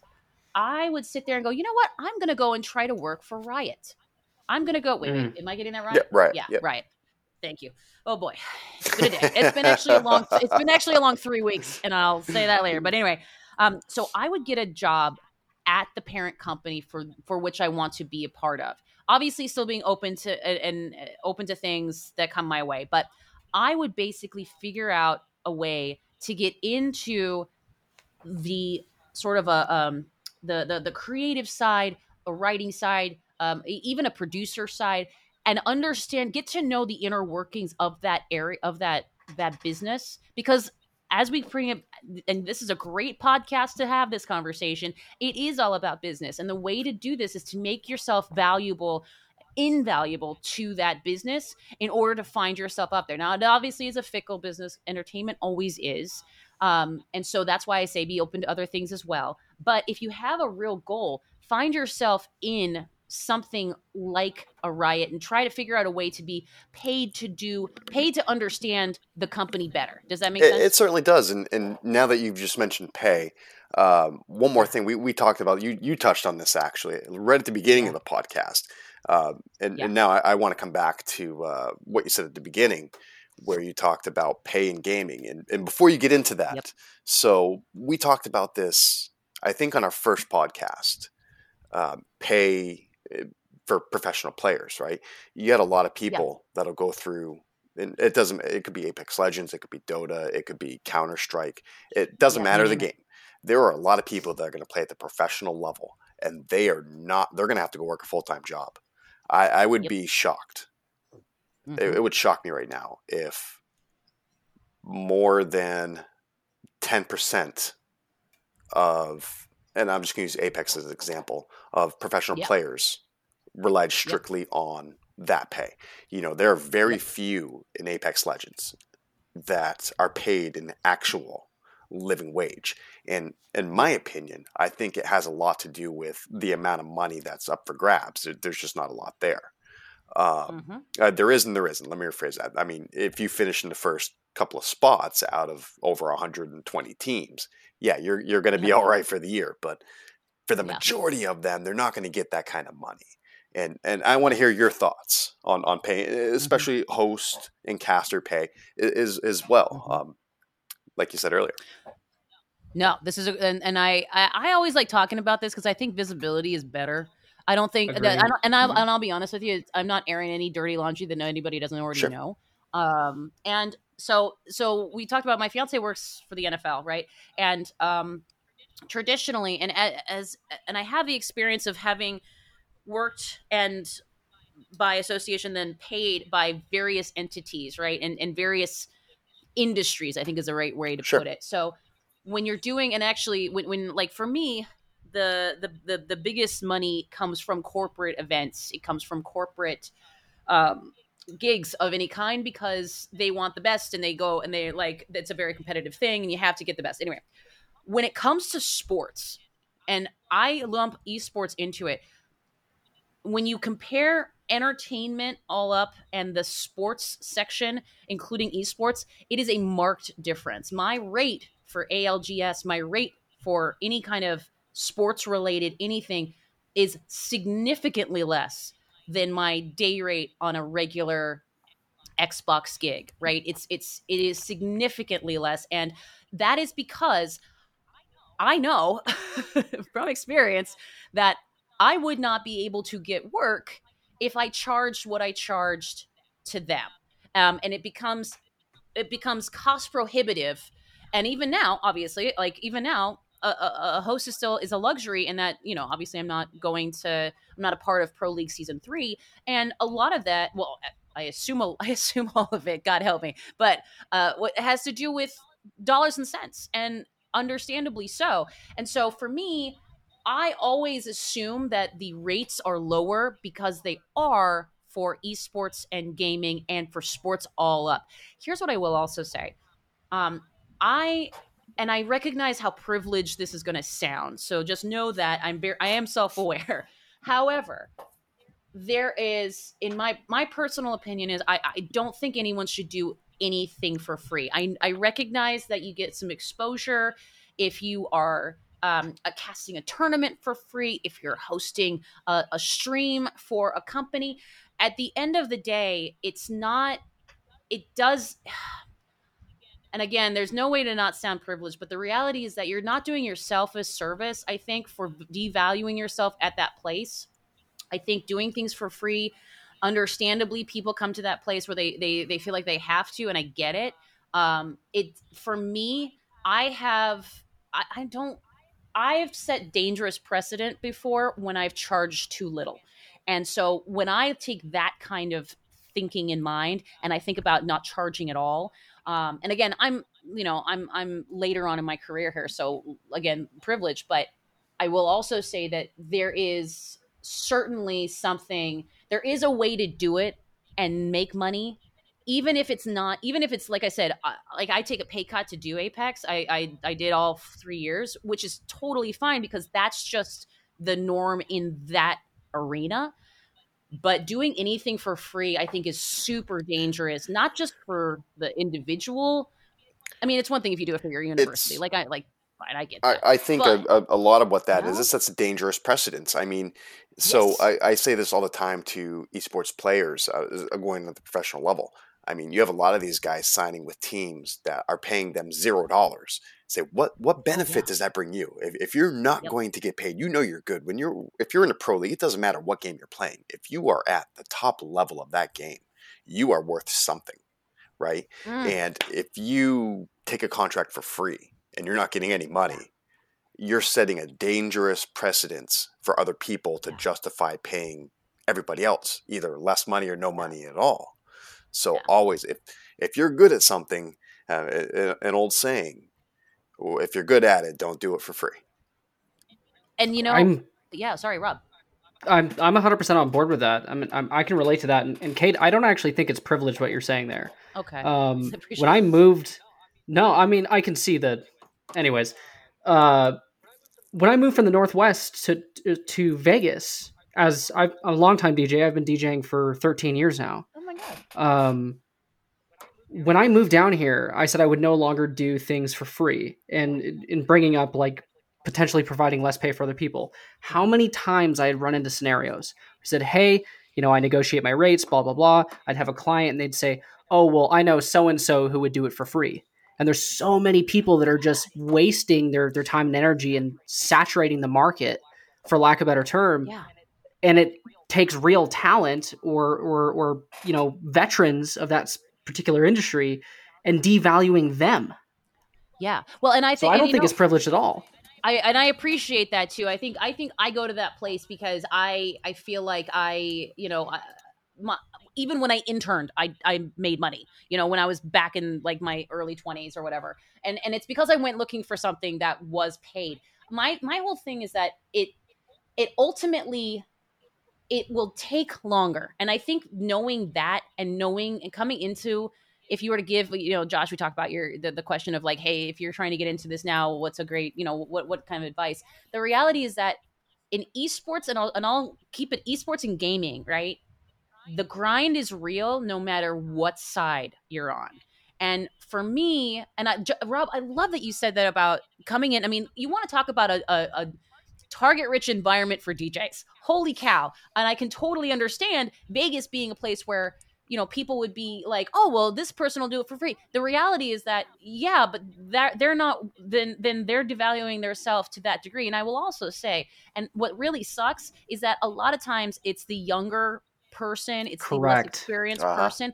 I would sit there and go, you know what? I'm going to go and try to work for Riot. I'm going to go. Wait, mm. wait, am I getting that right? Yeah, right. Yeah, yep. right. Thank you. Oh boy, it's been a day. It's been actually a long. It's been actually a long three weeks, and I'll say that later. But anyway, um, so I would get a job at the parent company for for which I want to be a part of. Obviously, still being open to and, and uh, open to things that come my way, but I would basically figure out a way to get into the sort of a um, the the, the creative side, a writing side, um, even a producer side, and understand, get to know the inner workings of that area of that that business because as we bring it and this is a great podcast to have this conversation it is all about business and the way to do this is to make yourself valuable invaluable to that business in order to find yourself up there now it obviously is a fickle business entertainment always is um, and so that's why I say be open to other things as well. But if you have a real goal, find yourself in something like a riot and try to figure out a way to be paid to do paid to understand the company better does that make it, sense it certainly does and, and now that you've just mentioned pay um, one more thing we, we talked about you you touched on this actually right at the beginning of the podcast uh, and, yeah. and, now i, I want to come back to uh, what you said at the beginning where you talked about pay and gaming. And, and before you get into that, yep. so we talked about this, I think, on our first podcast um, pay for professional players, right? You had a lot of people yep. that'll go through. And it doesn't. It could be Apex Legends. It could be Dota. It could be Counter Strike. It doesn't matter the game. There are a lot of people that are going to play at the professional level, and they are not. They're going to have to go work a full time job. I, I would yep. be shocked Mm-hmm. It, it would shock me right now if more than 10% of, and I'm just going to use Apex as an example, of professional yep. players relied strictly yep. on that pay. You know, there are very yep. few in Apex Legends that are paid an actual living wage. And in my opinion, I think it has a lot to do with the amount of money that's up for grabs. There's just not a lot there. Um, mm-hmm. uh, there is and there isn't. Let me rephrase that. I mean, if you finish in the first couple of spots out of over 120 teams, yeah, you're you're going to be all right for the year. But for the yeah. majority of them, they're not going to get that kind of money. And and I want to hear your thoughts on on pay, mm-hmm. especially host and caster pay is as well. Mm-hmm. Um, like you said earlier. No, this is a, and, and I, I I always like talking about this because I think visibility is better I don't think that, I don't, and, I, mm-hmm. and I'll be honest with you, I'm not airing any dirty laundry that anybody doesn't already sure. know. Um, and so so we talked about my fiance works for the NFL, right? And um, traditionally, and as and I have the experience of having worked and by association then paid by various entities, right? And and various industries, I think is the right way to sure. put it. So when you're doing and actually when, when like for me the, the the the biggest money comes from corporate events it comes from corporate um gigs of any kind because they want the best and they go and they like it's a very competitive thing and you have to get the best anyway when it comes to sports and i lump esports into it when you compare entertainment all up and the sports section including esports it is a marked difference my rate for algs my rate for any kind of sports related anything is significantly less than my day rate on a regular Xbox gig, right? It's it's it is significantly less and that is because I know from experience that I would not be able to get work if I charged what I charged to them. Um, and it becomes it becomes cost prohibitive. And even now obviously like even now a, a, host is still is a luxury in that you know obviously i'm not going to i'm not a part of pro league season three. And a lot of that well i assume i assume all of it god help me. But uh what has to do with dollars and cents and understandably so. And so for me i always assume that the rates are lower because they are for esports and gaming and for sports all up here's what i will also say um i and I recognize how privileged this is going to sound. So just know that I'm very, I am self-aware. However, there is in my my personal opinion is I, I don't think anyone should do anything for free. I I recognize that you get some exposure if you are um, a casting a tournament for free, if you're hosting a, a stream for a company. At the end of the day, it's not. It does and again, there's no way to not sound privileged, but the reality is that you're not doing yourself a service, I think, for devaluing yourself at that place. I think doing things for free, understandably, people come to that place where they they they feel like they have to, and I get it. Um, it for me, I have I, I don't I've set dangerous precedent before when I've charged too little. And so when I take that kind of thinking in mind and I think about not charging at all, um, and again, I'm you know I'm I'm later on in my career here, so again, privilege. But I will also say that there is certainly something. There is a way to do it and make money even if it's not even if it's like i said like i take a pay cut to do apex I, I i did all three years which is totally fine because that's just the norm in that arena. But doing anything for free i think is super dangerous not just for the individual. I mean it's one thing if you do it for your university it's, like i like fine i get that. I, I think but, a, a, lot of what that is is that's a dangerous precedence. I mean so yes. I, I, say this all the time to esports players uh, going at the professional level I mean, you have a lot of these guys signing with teams that are paying them zero dollars. Say, what what oh, benefit yeah. does that bring you? If, if you're not yep. going to get paid, you know you're good. When you're if you're in a pro league, it doesn't matter what game you're playing. If you are at the top level of that game, you are worth something, right? Mm. And if you take a contract for free and you're not getting any money, you're setting a dangerous precedence for other people to justify paying everybody else either less money or no money at all. So yeah. always, if if you're good at something, uh, an old saying, if you're good at it, don't do it for free. And you know, I'm, yeah, sorry, Rob. I'm I'm 100 percent on board with that. I mean, I'm, i can relate to that. And, and, Kate, I don't actually think it's privileged what you're saying there. Okay. Um, when I moved, no, I mean I can see that. Anyways, uh, when I moved from the Northwest to to Vegas, as I've a long time DJ, I've been DJing for 13 years now my god. Um, when I moved down here, I said I would no longer do things for free, and in bringing up like potentially providing less pay for other people. How many times I had run into scenarios? I said, "Hey, you know, I negotiate my rates, blah blah blah." I'd have a client, and they'd say, "Oh, well, I know so and so who would do it for free." And there's so many people that are just wasting their their time and energy and saturating the market, for lack of a better term. Yeah. And it takes real talent or or or you know veterans of that particular industry and devaluing them. Yeah. Well, and I think so I don't think know, it's privileged at all. I and I appreciate that too. I think I think I go to that place because I I feel like I you know I, my, even when I interned, I I made money. You know, when I was back in like my early twenties or whatever, and and it's because I went looking for something that was paid. My my whole thing is that it it ultimately it will take longer, and I think knowing that and knowing and coming into if you were to give you know josh we talked about your the, the question of like hey if you're trying to get into this now what's a great you know what what kind of advice? The reality is that in esports and I'll, and I'll keep it esports and gaming right? The grind is real no matter what side you're on. And for me and I, rob i love that you said that about coming in. I mean you want to talk about a, a, a target rich environment for djs holy cow and i can totally understand vegas being a place where you know people would be like oh well this person will do it for free the reality is that yeah but that they're not then then they're devaluing their self to that degree and i will also say and what really sucks is that a lot of times it's the younger person it's Correct. the less experienced uh-huh. person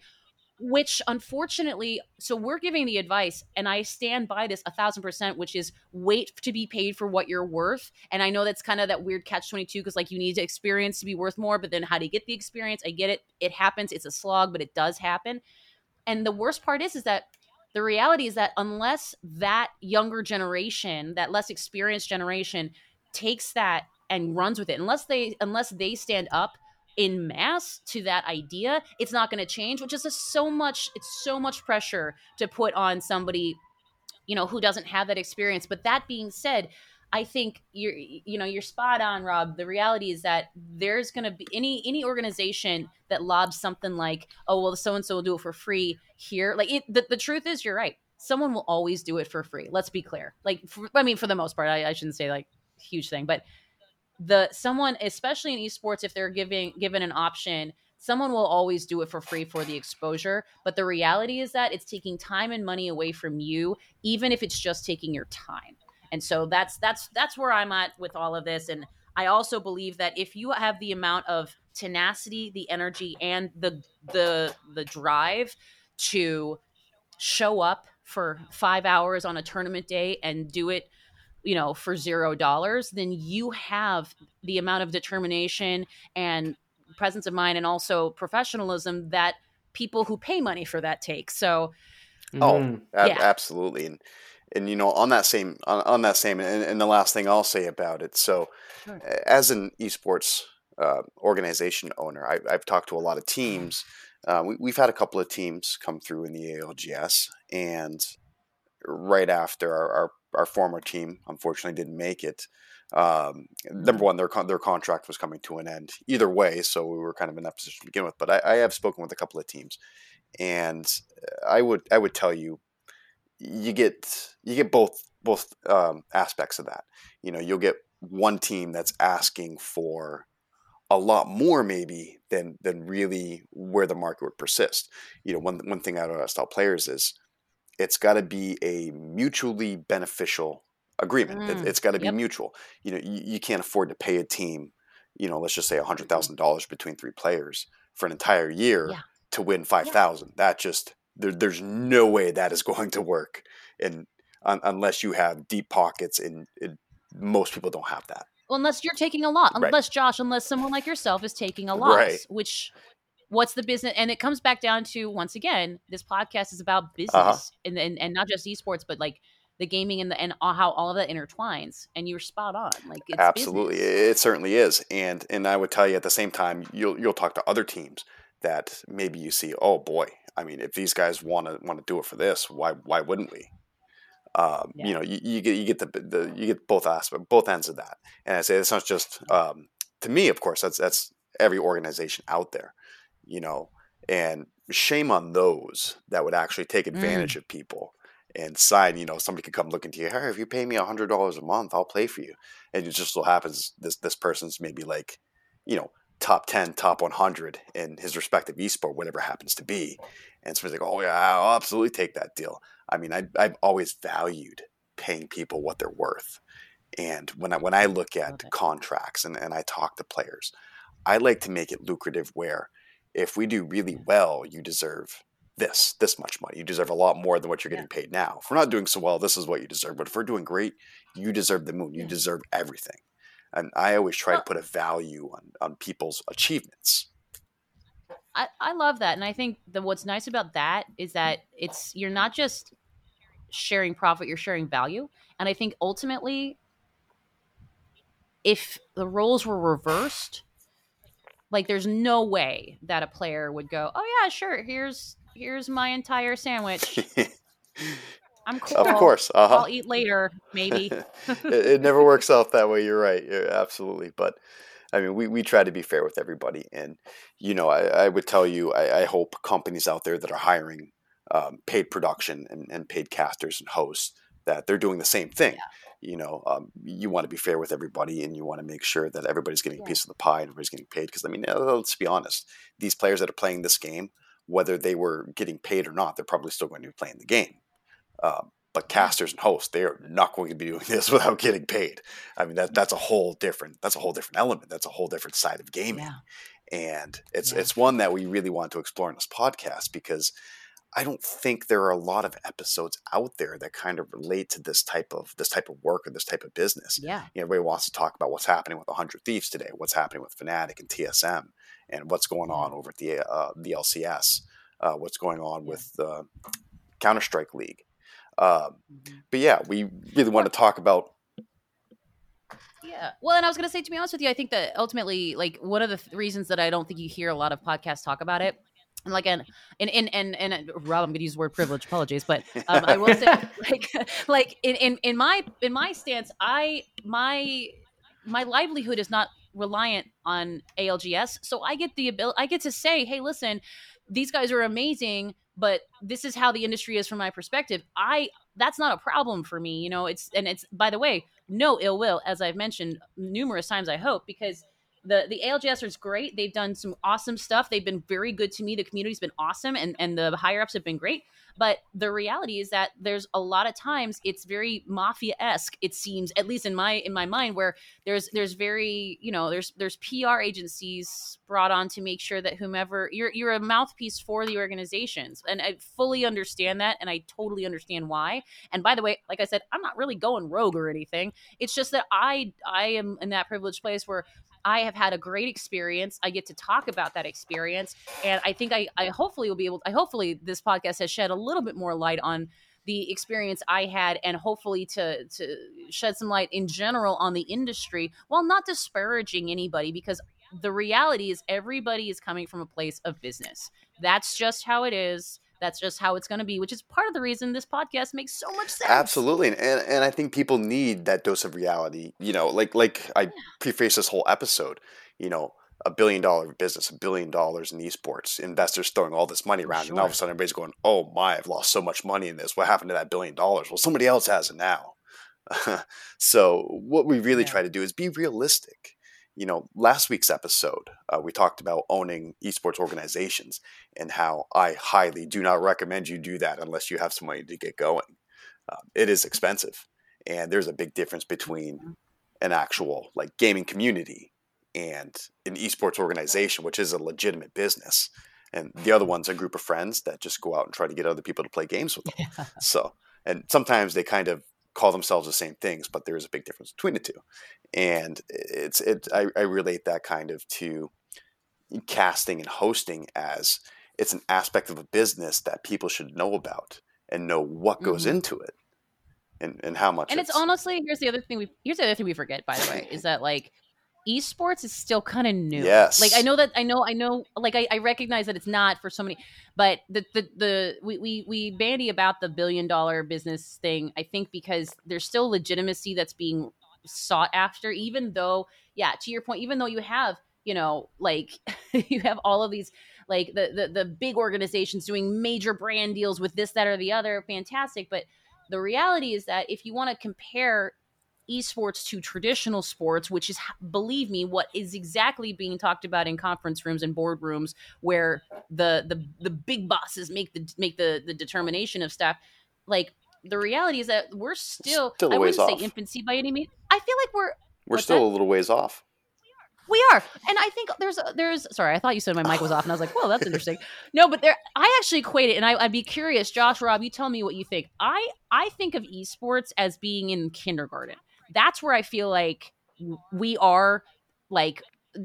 which unfortunately so we're giving the advice and i stand by this a thousand percent which is wait to be paid for what you're worth. And i know that's kind of that weird catch 22 because like you need to experience to be worth more but then how do you get the experience? I get it. It happens. It's a slog but it does happen. And the worst part is is that the reality is that unless that younger generation that less experienced generation takes that and runs with it unless they unless they stand up in mass to that idea, it's not going to change, which is so much, it's so much pressure to put on somebody, you know, who doesn't have that experience. But that being said, I think you're, you know, you're spot on, Rob. The reality is that there's going to be any any organization that lobs something like, oh well, so and so will do it for free here. Like it, the, the truth is, you're right. Someone will always do it for free. Let's be clear. Like, for, I mean, for the most part, I, I shouldn't say like huge thing, but the someone especially in esports if they're giving given an option someone will always do it for free for the exposure. But the reality is that it's taking time and money away from you even if it's just taking your time. And so that's that's that's where i'm at with all of this. And i also believe that if you have the amount of tenacity the energy and the the the drive to show up for 5 hours on a tournament day and do it you know for zero dollars then you have the amount of determination and presence of mind and also professionalism that people who pay money for that take so oh mm. ab- absolutely and and you know on that same on, on that same and, and, the last thing i'll say about it so sure. as an esports uh, organization owner I, have talked to a lot of teams uh, we, have had a couple of teams come through in the algs and right after our, our our former team unfortunately didn't make it. Um, number mm-hmm. one, their con- their contract was coming to an end either way, so we were kind of in that position to begin with. But I, I have spoken with a couple of teams, and I would I would tell you, you get you get both both um, aspects of that. You know, you'll get one team that's asking for a lot more maybe than than really where the market would persist. You know, one one thing I don't tell players is it's got to be a mutually beneficial agreement. Mm. It, has got to be yep. mutual. You know, you, you, can't afford to pay a team, you know, let's just say a hundred thousand dollars between three players for an entire year yeah. to win five thousand. Yeah. That just there, there's no way that is going to work, and un, unless you have deep pockets, and, and most people don't have that. Well, unless you're taking a lot, unless right. Josh, unless someone like yourself is taking a loss, right. which what's the business and it comes back down to once again this podcast is about business uh-huh. and, and and not just esports but like the gaming and the and how all of that intertwines and you're spot on like absolutely business. it certainly is and and i would tell you at the same time you'll you'll talk to other teams that maybe you see oh boy i mean if these guys want to want to do it for this why why wouldn't we um, yeah. you know you, you, get you get the, the you get both aspects both ends of that and i say it's not just um, to me of course that's that's every organization out there you know, and shame on those that would actually take advantage mm. of people and sign, you know, somebody could come look into you, hey, if you pay me a hundred dollars a month, I'll play for you. And it just so happens this this person's maybe like, you know, top ten, top one hundred in his respective esport, whatever happens to be. And somebody's like, oh yeah, I'll absolutely take that deal. I mean, I, I've always valued paying people what they're worth. And when I when I look at okay. contracts and, and I talk to players, I like to make it lucrative where if we do really well, you deserve this this much money. You deserve a lot more than what you're Yeah. getting paid now. If we're not doing so well, this is what you deserve. But if we're doing great, you deserve the moon. You Yeah. deserve everything. And I always try Well- to put a value on on people's achievements. I, I love that and i think that what's nice about that is hmm. that it's you're not just sharing profit you're sharing value and i think ultimately if the roles were reversed like there's no way that a player would go oh yeah sure here's here's my entire sandwich i'm cool of course, uh huh. i'll eat later maybe it, it never works out that way. You're right. You're absolutely. But I mean, we, we try to be fair with everybody. And, you know, I, I would tell you, I, I hope companies out there that are hiring um, paid production and, and paid casters and hosts that they're doing the same thing. You know, um, you want to be fair with everybody and you want to make sure that everybody's getting a piece of the pie and everybody's getting paid. Because, I mean, uh, let's be honest, these players that are playing this game, whether they were getting paid or not, they're probably still going to be playing the game. Um, but casters and hosts, they are not going to be doing this without getting paid. I mean, that that's a whole different that's a whole different element. That's a whole different side of gaming, yeah and it's Yeah. it's one that we really want to explore in this podcast because I don't think there are a lot of episodes out there that kind of relate to this type of this type of work or this type of business. yeah You know, everybody wants to talk about what's happening with 100 Thieves today, what's happening with Fnatic and TSM, and what's going on over at the uh, the LCS, uh, what's going on Yeah. with uh, Counter Strike League. Um, Mhm. but yeah, we really want to talk about. Yeah. Well, and I was going to say, to be honest with you, I think that ultimately, like, one of the th- reasons that I don't think you hear a lot of podcasts talk about it, like, and and and and, and Rob, I'm going to use the word privilege. Apologies, but um, I will say, like, like in, in in my in my stance, I my my livelihood is not reliant on ALGS, so I get the ability, I get to say, hey, listen, these guys are amazing, but this is how the industry is from my perspective. I that's not a problem for me, you know. It's and it's by the way, no ill will, as I've mentioned numerous times. I hope because the the ALGS is great. They've done some awesome stuff. They've been very good to me. The community's been awesome, and and the higher ups have been great. But the reality is that there's a lot of times it's very mafia esque. It seems, at least in my in my mind, where there's there's very you know there's there's PR agencies brought on to make sure that whomever you're you're a mouthpiece for the organizations, and I fully understand that, and I totally understand why. And by the way, like I said, I'm not really going rogue or anything. It's just that I I am in that privileged place where I have had a great experience. I get to talk about that experience, and I think I, I hopefully will be able. I hopefully this podcast has shed a little bit more light on the experience I had, and hopefully to to shed some light in general on the industry, while not disparaging anybody, because the reality is everybody is coming from a place of business. That's just how it is. That's just how it's going to be, which is part of the reason this podcast makes so much sense. Absolutely, and and I think people need that dose of reality. You know, like like I preface this whole episode. You know, a billion dollar business, a billion dollars in esports, investors throwing all this money around, and all of a sudden everybody's going, "Oh my, I've lost so much money in this. What happened to that billion dollars?" Well, somebody else has it now. so what we really Yeah. try to do is be realistic. You know, last week's episode, uh, we talked about owning esports organizations and how I highly do not recommend you do that unless you have some money to get going. Um, it is expensive, and there's a big difference between an actual like gaming community and an esports organization, which is a legitimate business. And the other one's a group of friends that just go out and try to get other people to play games with them. So, and sometimes they kind of call themselves the same things, but there is a big difference between the two. And it's it I, I relate that kind of to casting and hosting as it's an aspect of a business that people should know about and know what goes Mhm. into it and, and how much and it's honestly here's the other thing we here's the other thing we forget by the way is that like esports is still kind of new Yes. like i know that i know i know like I, I recognize that it's not for so many but the the, the we, we we bandy about the billion dollar business thing i think because there's still legitimacy that's being sought after even though yeah to your point even though you have you know like you have all of these like the, the the big organizations doing major brand deals with this that or the other fantastic but the reality is that if you want to compare esports to traditional sports which is believe me what is exactly being talked about in conference rooms and boardrooms where the the the big bosses make the make the the determination of stuff like the reality is that we're still, Still a I wouldn't off. say infancy by any means. I feel like we're we're still that? a little ways off. We are, and I think there's there's. Sorry, I thought you said my mic was off, and I was like, "Well, that's interesting." No, but there, I actually equate it, and I, would be curious, Josh, Rob, you tell me what you think. I I think of esports as being in kindergarten. That's where I feel like we are. Like,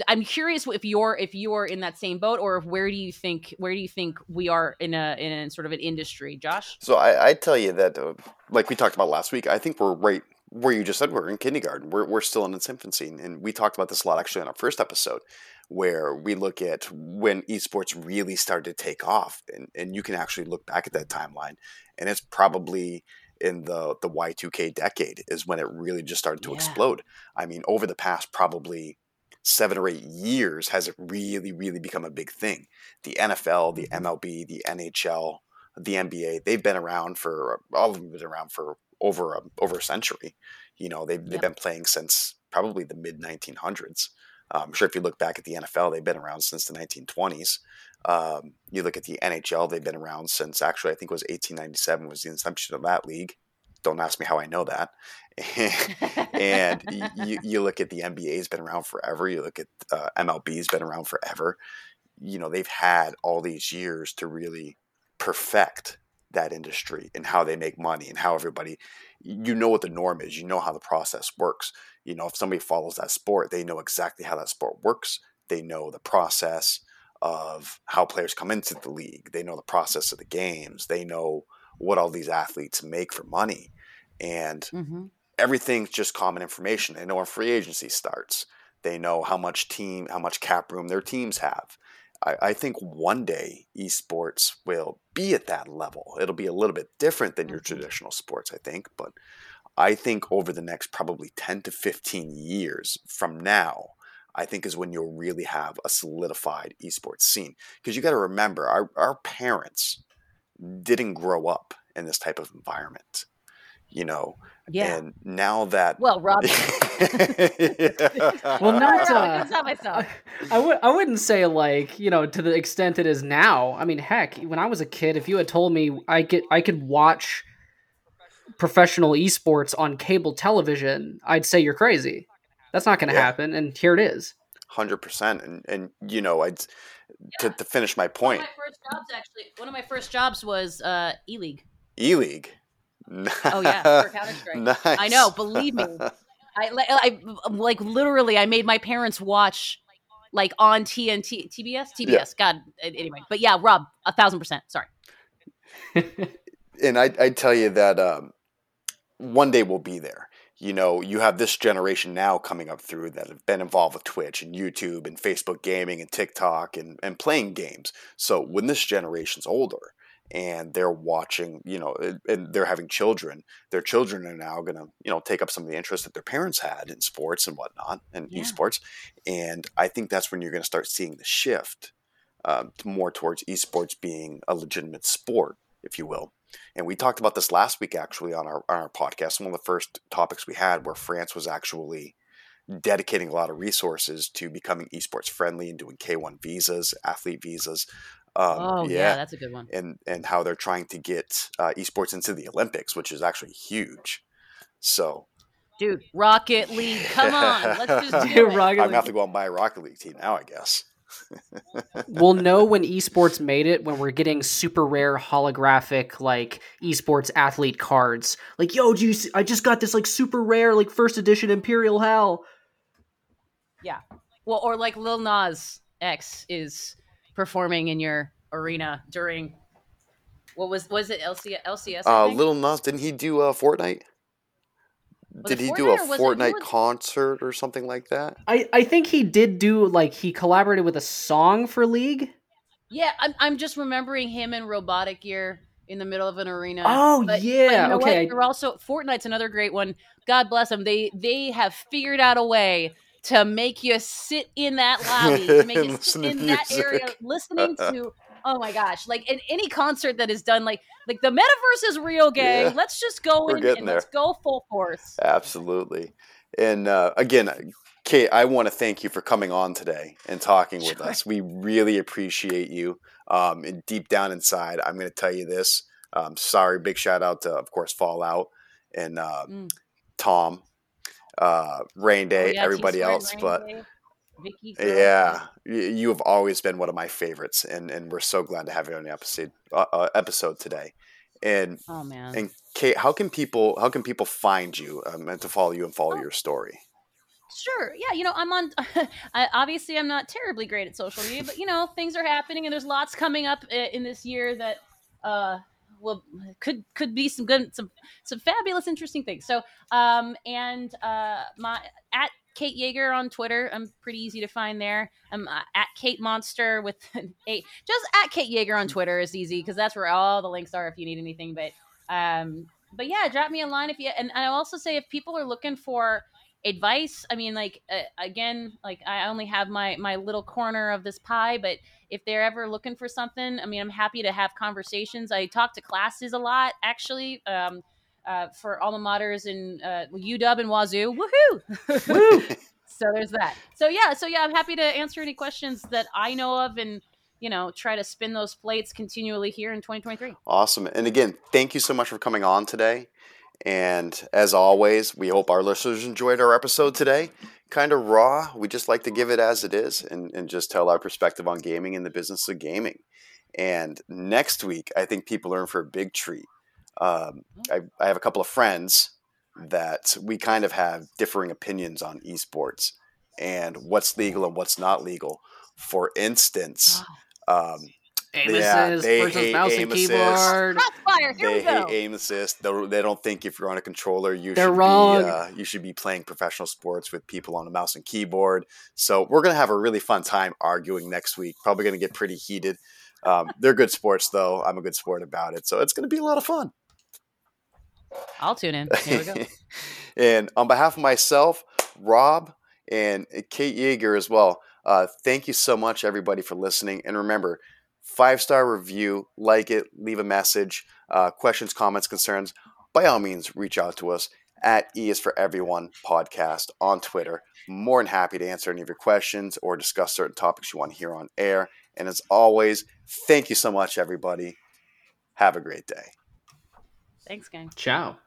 I'm curious if you're if you're in that same boat, or where do you think where do you think we are in a in a sort of an industry, Josh? So I, I tell you that, uh, like we talked about last week, I think we're right where you just said we're in kindergarten. We're, we're still in its infancy. And we talked about this a lot actually in our first episode, where we look at when esports really started to take off. And, and you can actually look back at that timeline. And it's probably in the, the Y2K decade is when it really just started to yeah. explode. I mean, over the past probably seven or eight years has it really, really become a big thing. The NFL, the MLB, mm-hmm. the NHL, the NBA, they've been around for all of them have been around for over a, over a century. You know, they've, they've been playing since probably the mid 1900s. Um, I'm sure if you look back at the NFL, they've been around since the 1920s. Um, you look at the NHL, they've been around since actually I think it was 1897 was the inception of that league. Don't ask me how I know that. and you, you look at the NBA's been around forever. You look at uh, MLB's been around forever. You know they've had all these years to really perfect that industry and how they make money and how everybody you know what the norm is you know how the process works you know if somebody follows that sport they know exactly how that sport works they know the process of how players come into the league. They know the process of the games. They know what all these athletes make for money. And mm-hmm. everything's just common information. They know when free agency starts. They know how much team how much cap room their teams have. I, I think one day esports will be at that level. It'll be a little bit different than your mm-hmm. traditional sports, I think, but I think over the next probably 10 to 15 years from now, I think is when you'll really have a solidified esports scene. Because you got to remember, our, our parents didn't grow up in this type of environment you know. Yeah. And now that well, Rob. well, not. Uh, I, I would. I wouldn't say like you know to the extent it is now. I mean, heck, when I was a kid, if you had told me I could I could watch professional esports on cable television, I'd say you're crazy. That's not going to yeah. happen, and here it is. Hundred percent, and and you know, I'd to, to finish my point. One of my first jobs, actually, one of my first jobs was uh, E League. E League. Oh yeah, for Counter Strike. nice. I know. Believe me, I, I like literally. I made my parents watch like on TNT, TBS, TBS. Yeah. God, anyway. But yeah, Rob, a thousand percent. Sorry. and I, I tell you that um, one day we'll be there. You know, you have this generation now coming up through that have been involved with Twitch and YouTube and Facebook gaming and TikTok and, and playing games. So when this generation's older, and they're watching, you know, and they're having children. Their children are now going to, you know, take up some of the interest that their parents had in sports and whatnot and yeah. esports. And I think that's when you're going to start seeing the shift uh, more towards esports being a legitimate sport, if you will. And we talked about this last week actually on our on our podcast. One of the first topics we had where France was actually dedicating a lot of resources to becoming esports friendly and doing K1 visas, athlete visas, um, oh yeah. yeah. that's a good one. And and how they're trying to get uh, esports into the Olympics, which is actually huge. So, dude, Rocket League, come on, let's just do it. I'm gonna have to go out and buy a Rocket League team now, I guess. We'll know when esports made it when we're getting super rare holographic like esports athlete cards. Like, yo, do you see, I just got this like super rare like first edition ImperialHal. Yeah. Well, or like Lil Nas X is performing in your arena during what was was it LC, LCS? Uh, Little Nas didn't he do a uh, Fortnite? Was did he Fortnite do a Fortnite concert or something like that? I, I think he did do like he collaborated with a song for League. Yeah, I'm I'm just remembering him in robotic gear in the middle of an arena. Oh but, yeah, but you know okay. They're also Fortnite's another great one. God bless them. They they have figured out a way to make you sit in that lobby, to make you sit in that area, listening to. Oh my gosh! Like in any concert that is done, like like the metaverse is real, gang. Yeah, Let's just go in and there. let's go full force. Absolutely. And uh, again, Kate, I want to thank you for coming on today and talking with sure. us. We really appreciate you. Um, and deep down inside, I'm going to tell you this. Um, sorry, big shout out to, of course, Fallout and uh, mm. Tom uh, Raynday, oh, yeah, everybody else. But Day. Vicky. Yeah, you have always been one of my favorites, and, and we're so glad to have you on the episode uh, uh, episode today. And oh man, and Kate, how can people how can people find you um, and to follow you and follow oh. your story? Sure. Yeah. You know, I'm on. I, obviously, I'm not terribly great at social media, but you know, things are happening, and there's lots coming up in this year that uh, will could could be some good, some some fabulous, interesting things. So, um, and uh, my at Kate Yeager on Twitter. I'm pretty easy to find there. I'm uh, at Kate Monster with a just at Kate Yeager on Twitter is easy because that's where all the links are if you need anything. But um, but yeah, drop me a line if you. And I also say if people are looking for advice, I mean, like uh, again, like I only have my my little corner of this pie, but if they're ever looking for something, I mean, I'm happy to have conversations. I talk to classes a lot, actually. Um, uh, for alma maters in uh, UW and Wazzu. Woohoo! Woo! so there's that. So yeah, so yeah, I'm happy to answer any questions that I know of and you know try to spin those plates continually here in 2023. Awesome. And again, thank you so much for coming on today. And as always, we hope our listeners enjoyed our episode today. Kind of raw. We just like to give it as it is and, and just tell our perspective on gaming and the business of gaming. And next week, I think people are in for a big treat um, I, I have a couple of friends that we kind of have differing opinions on esports and what's legal and what's not legal. For instance, um, aim yeah, assist they versus hate mouse aim and keyboard. Here they hate go. aim assist. They, they don't think if you're on a controller, you They're should wrong. be uh, you should be playing professional sports with people on a mouse and keyboard. So we're gonna have a really fun time arguing next week. Probably gonna get pretty heated. Um, they're good sports, though. I'm a good sport about it, so it's gonna be a lot of fun. I'll tune in. Here we go. and on behalf of myself, Rob, and Kate Yeager as well, uh, thank you so much, everybody, for listening. And remember, five star review, like it, leave a message, uh, questions, comments, concerns. By all means, reach out to us at E is for Everyone podcast on Twitter. More than happy to answer any of your questions or discuss certain topics you want to hear on air. And as always, thank you so much, everybody. Have a great day. Thanks, gang. Ciao.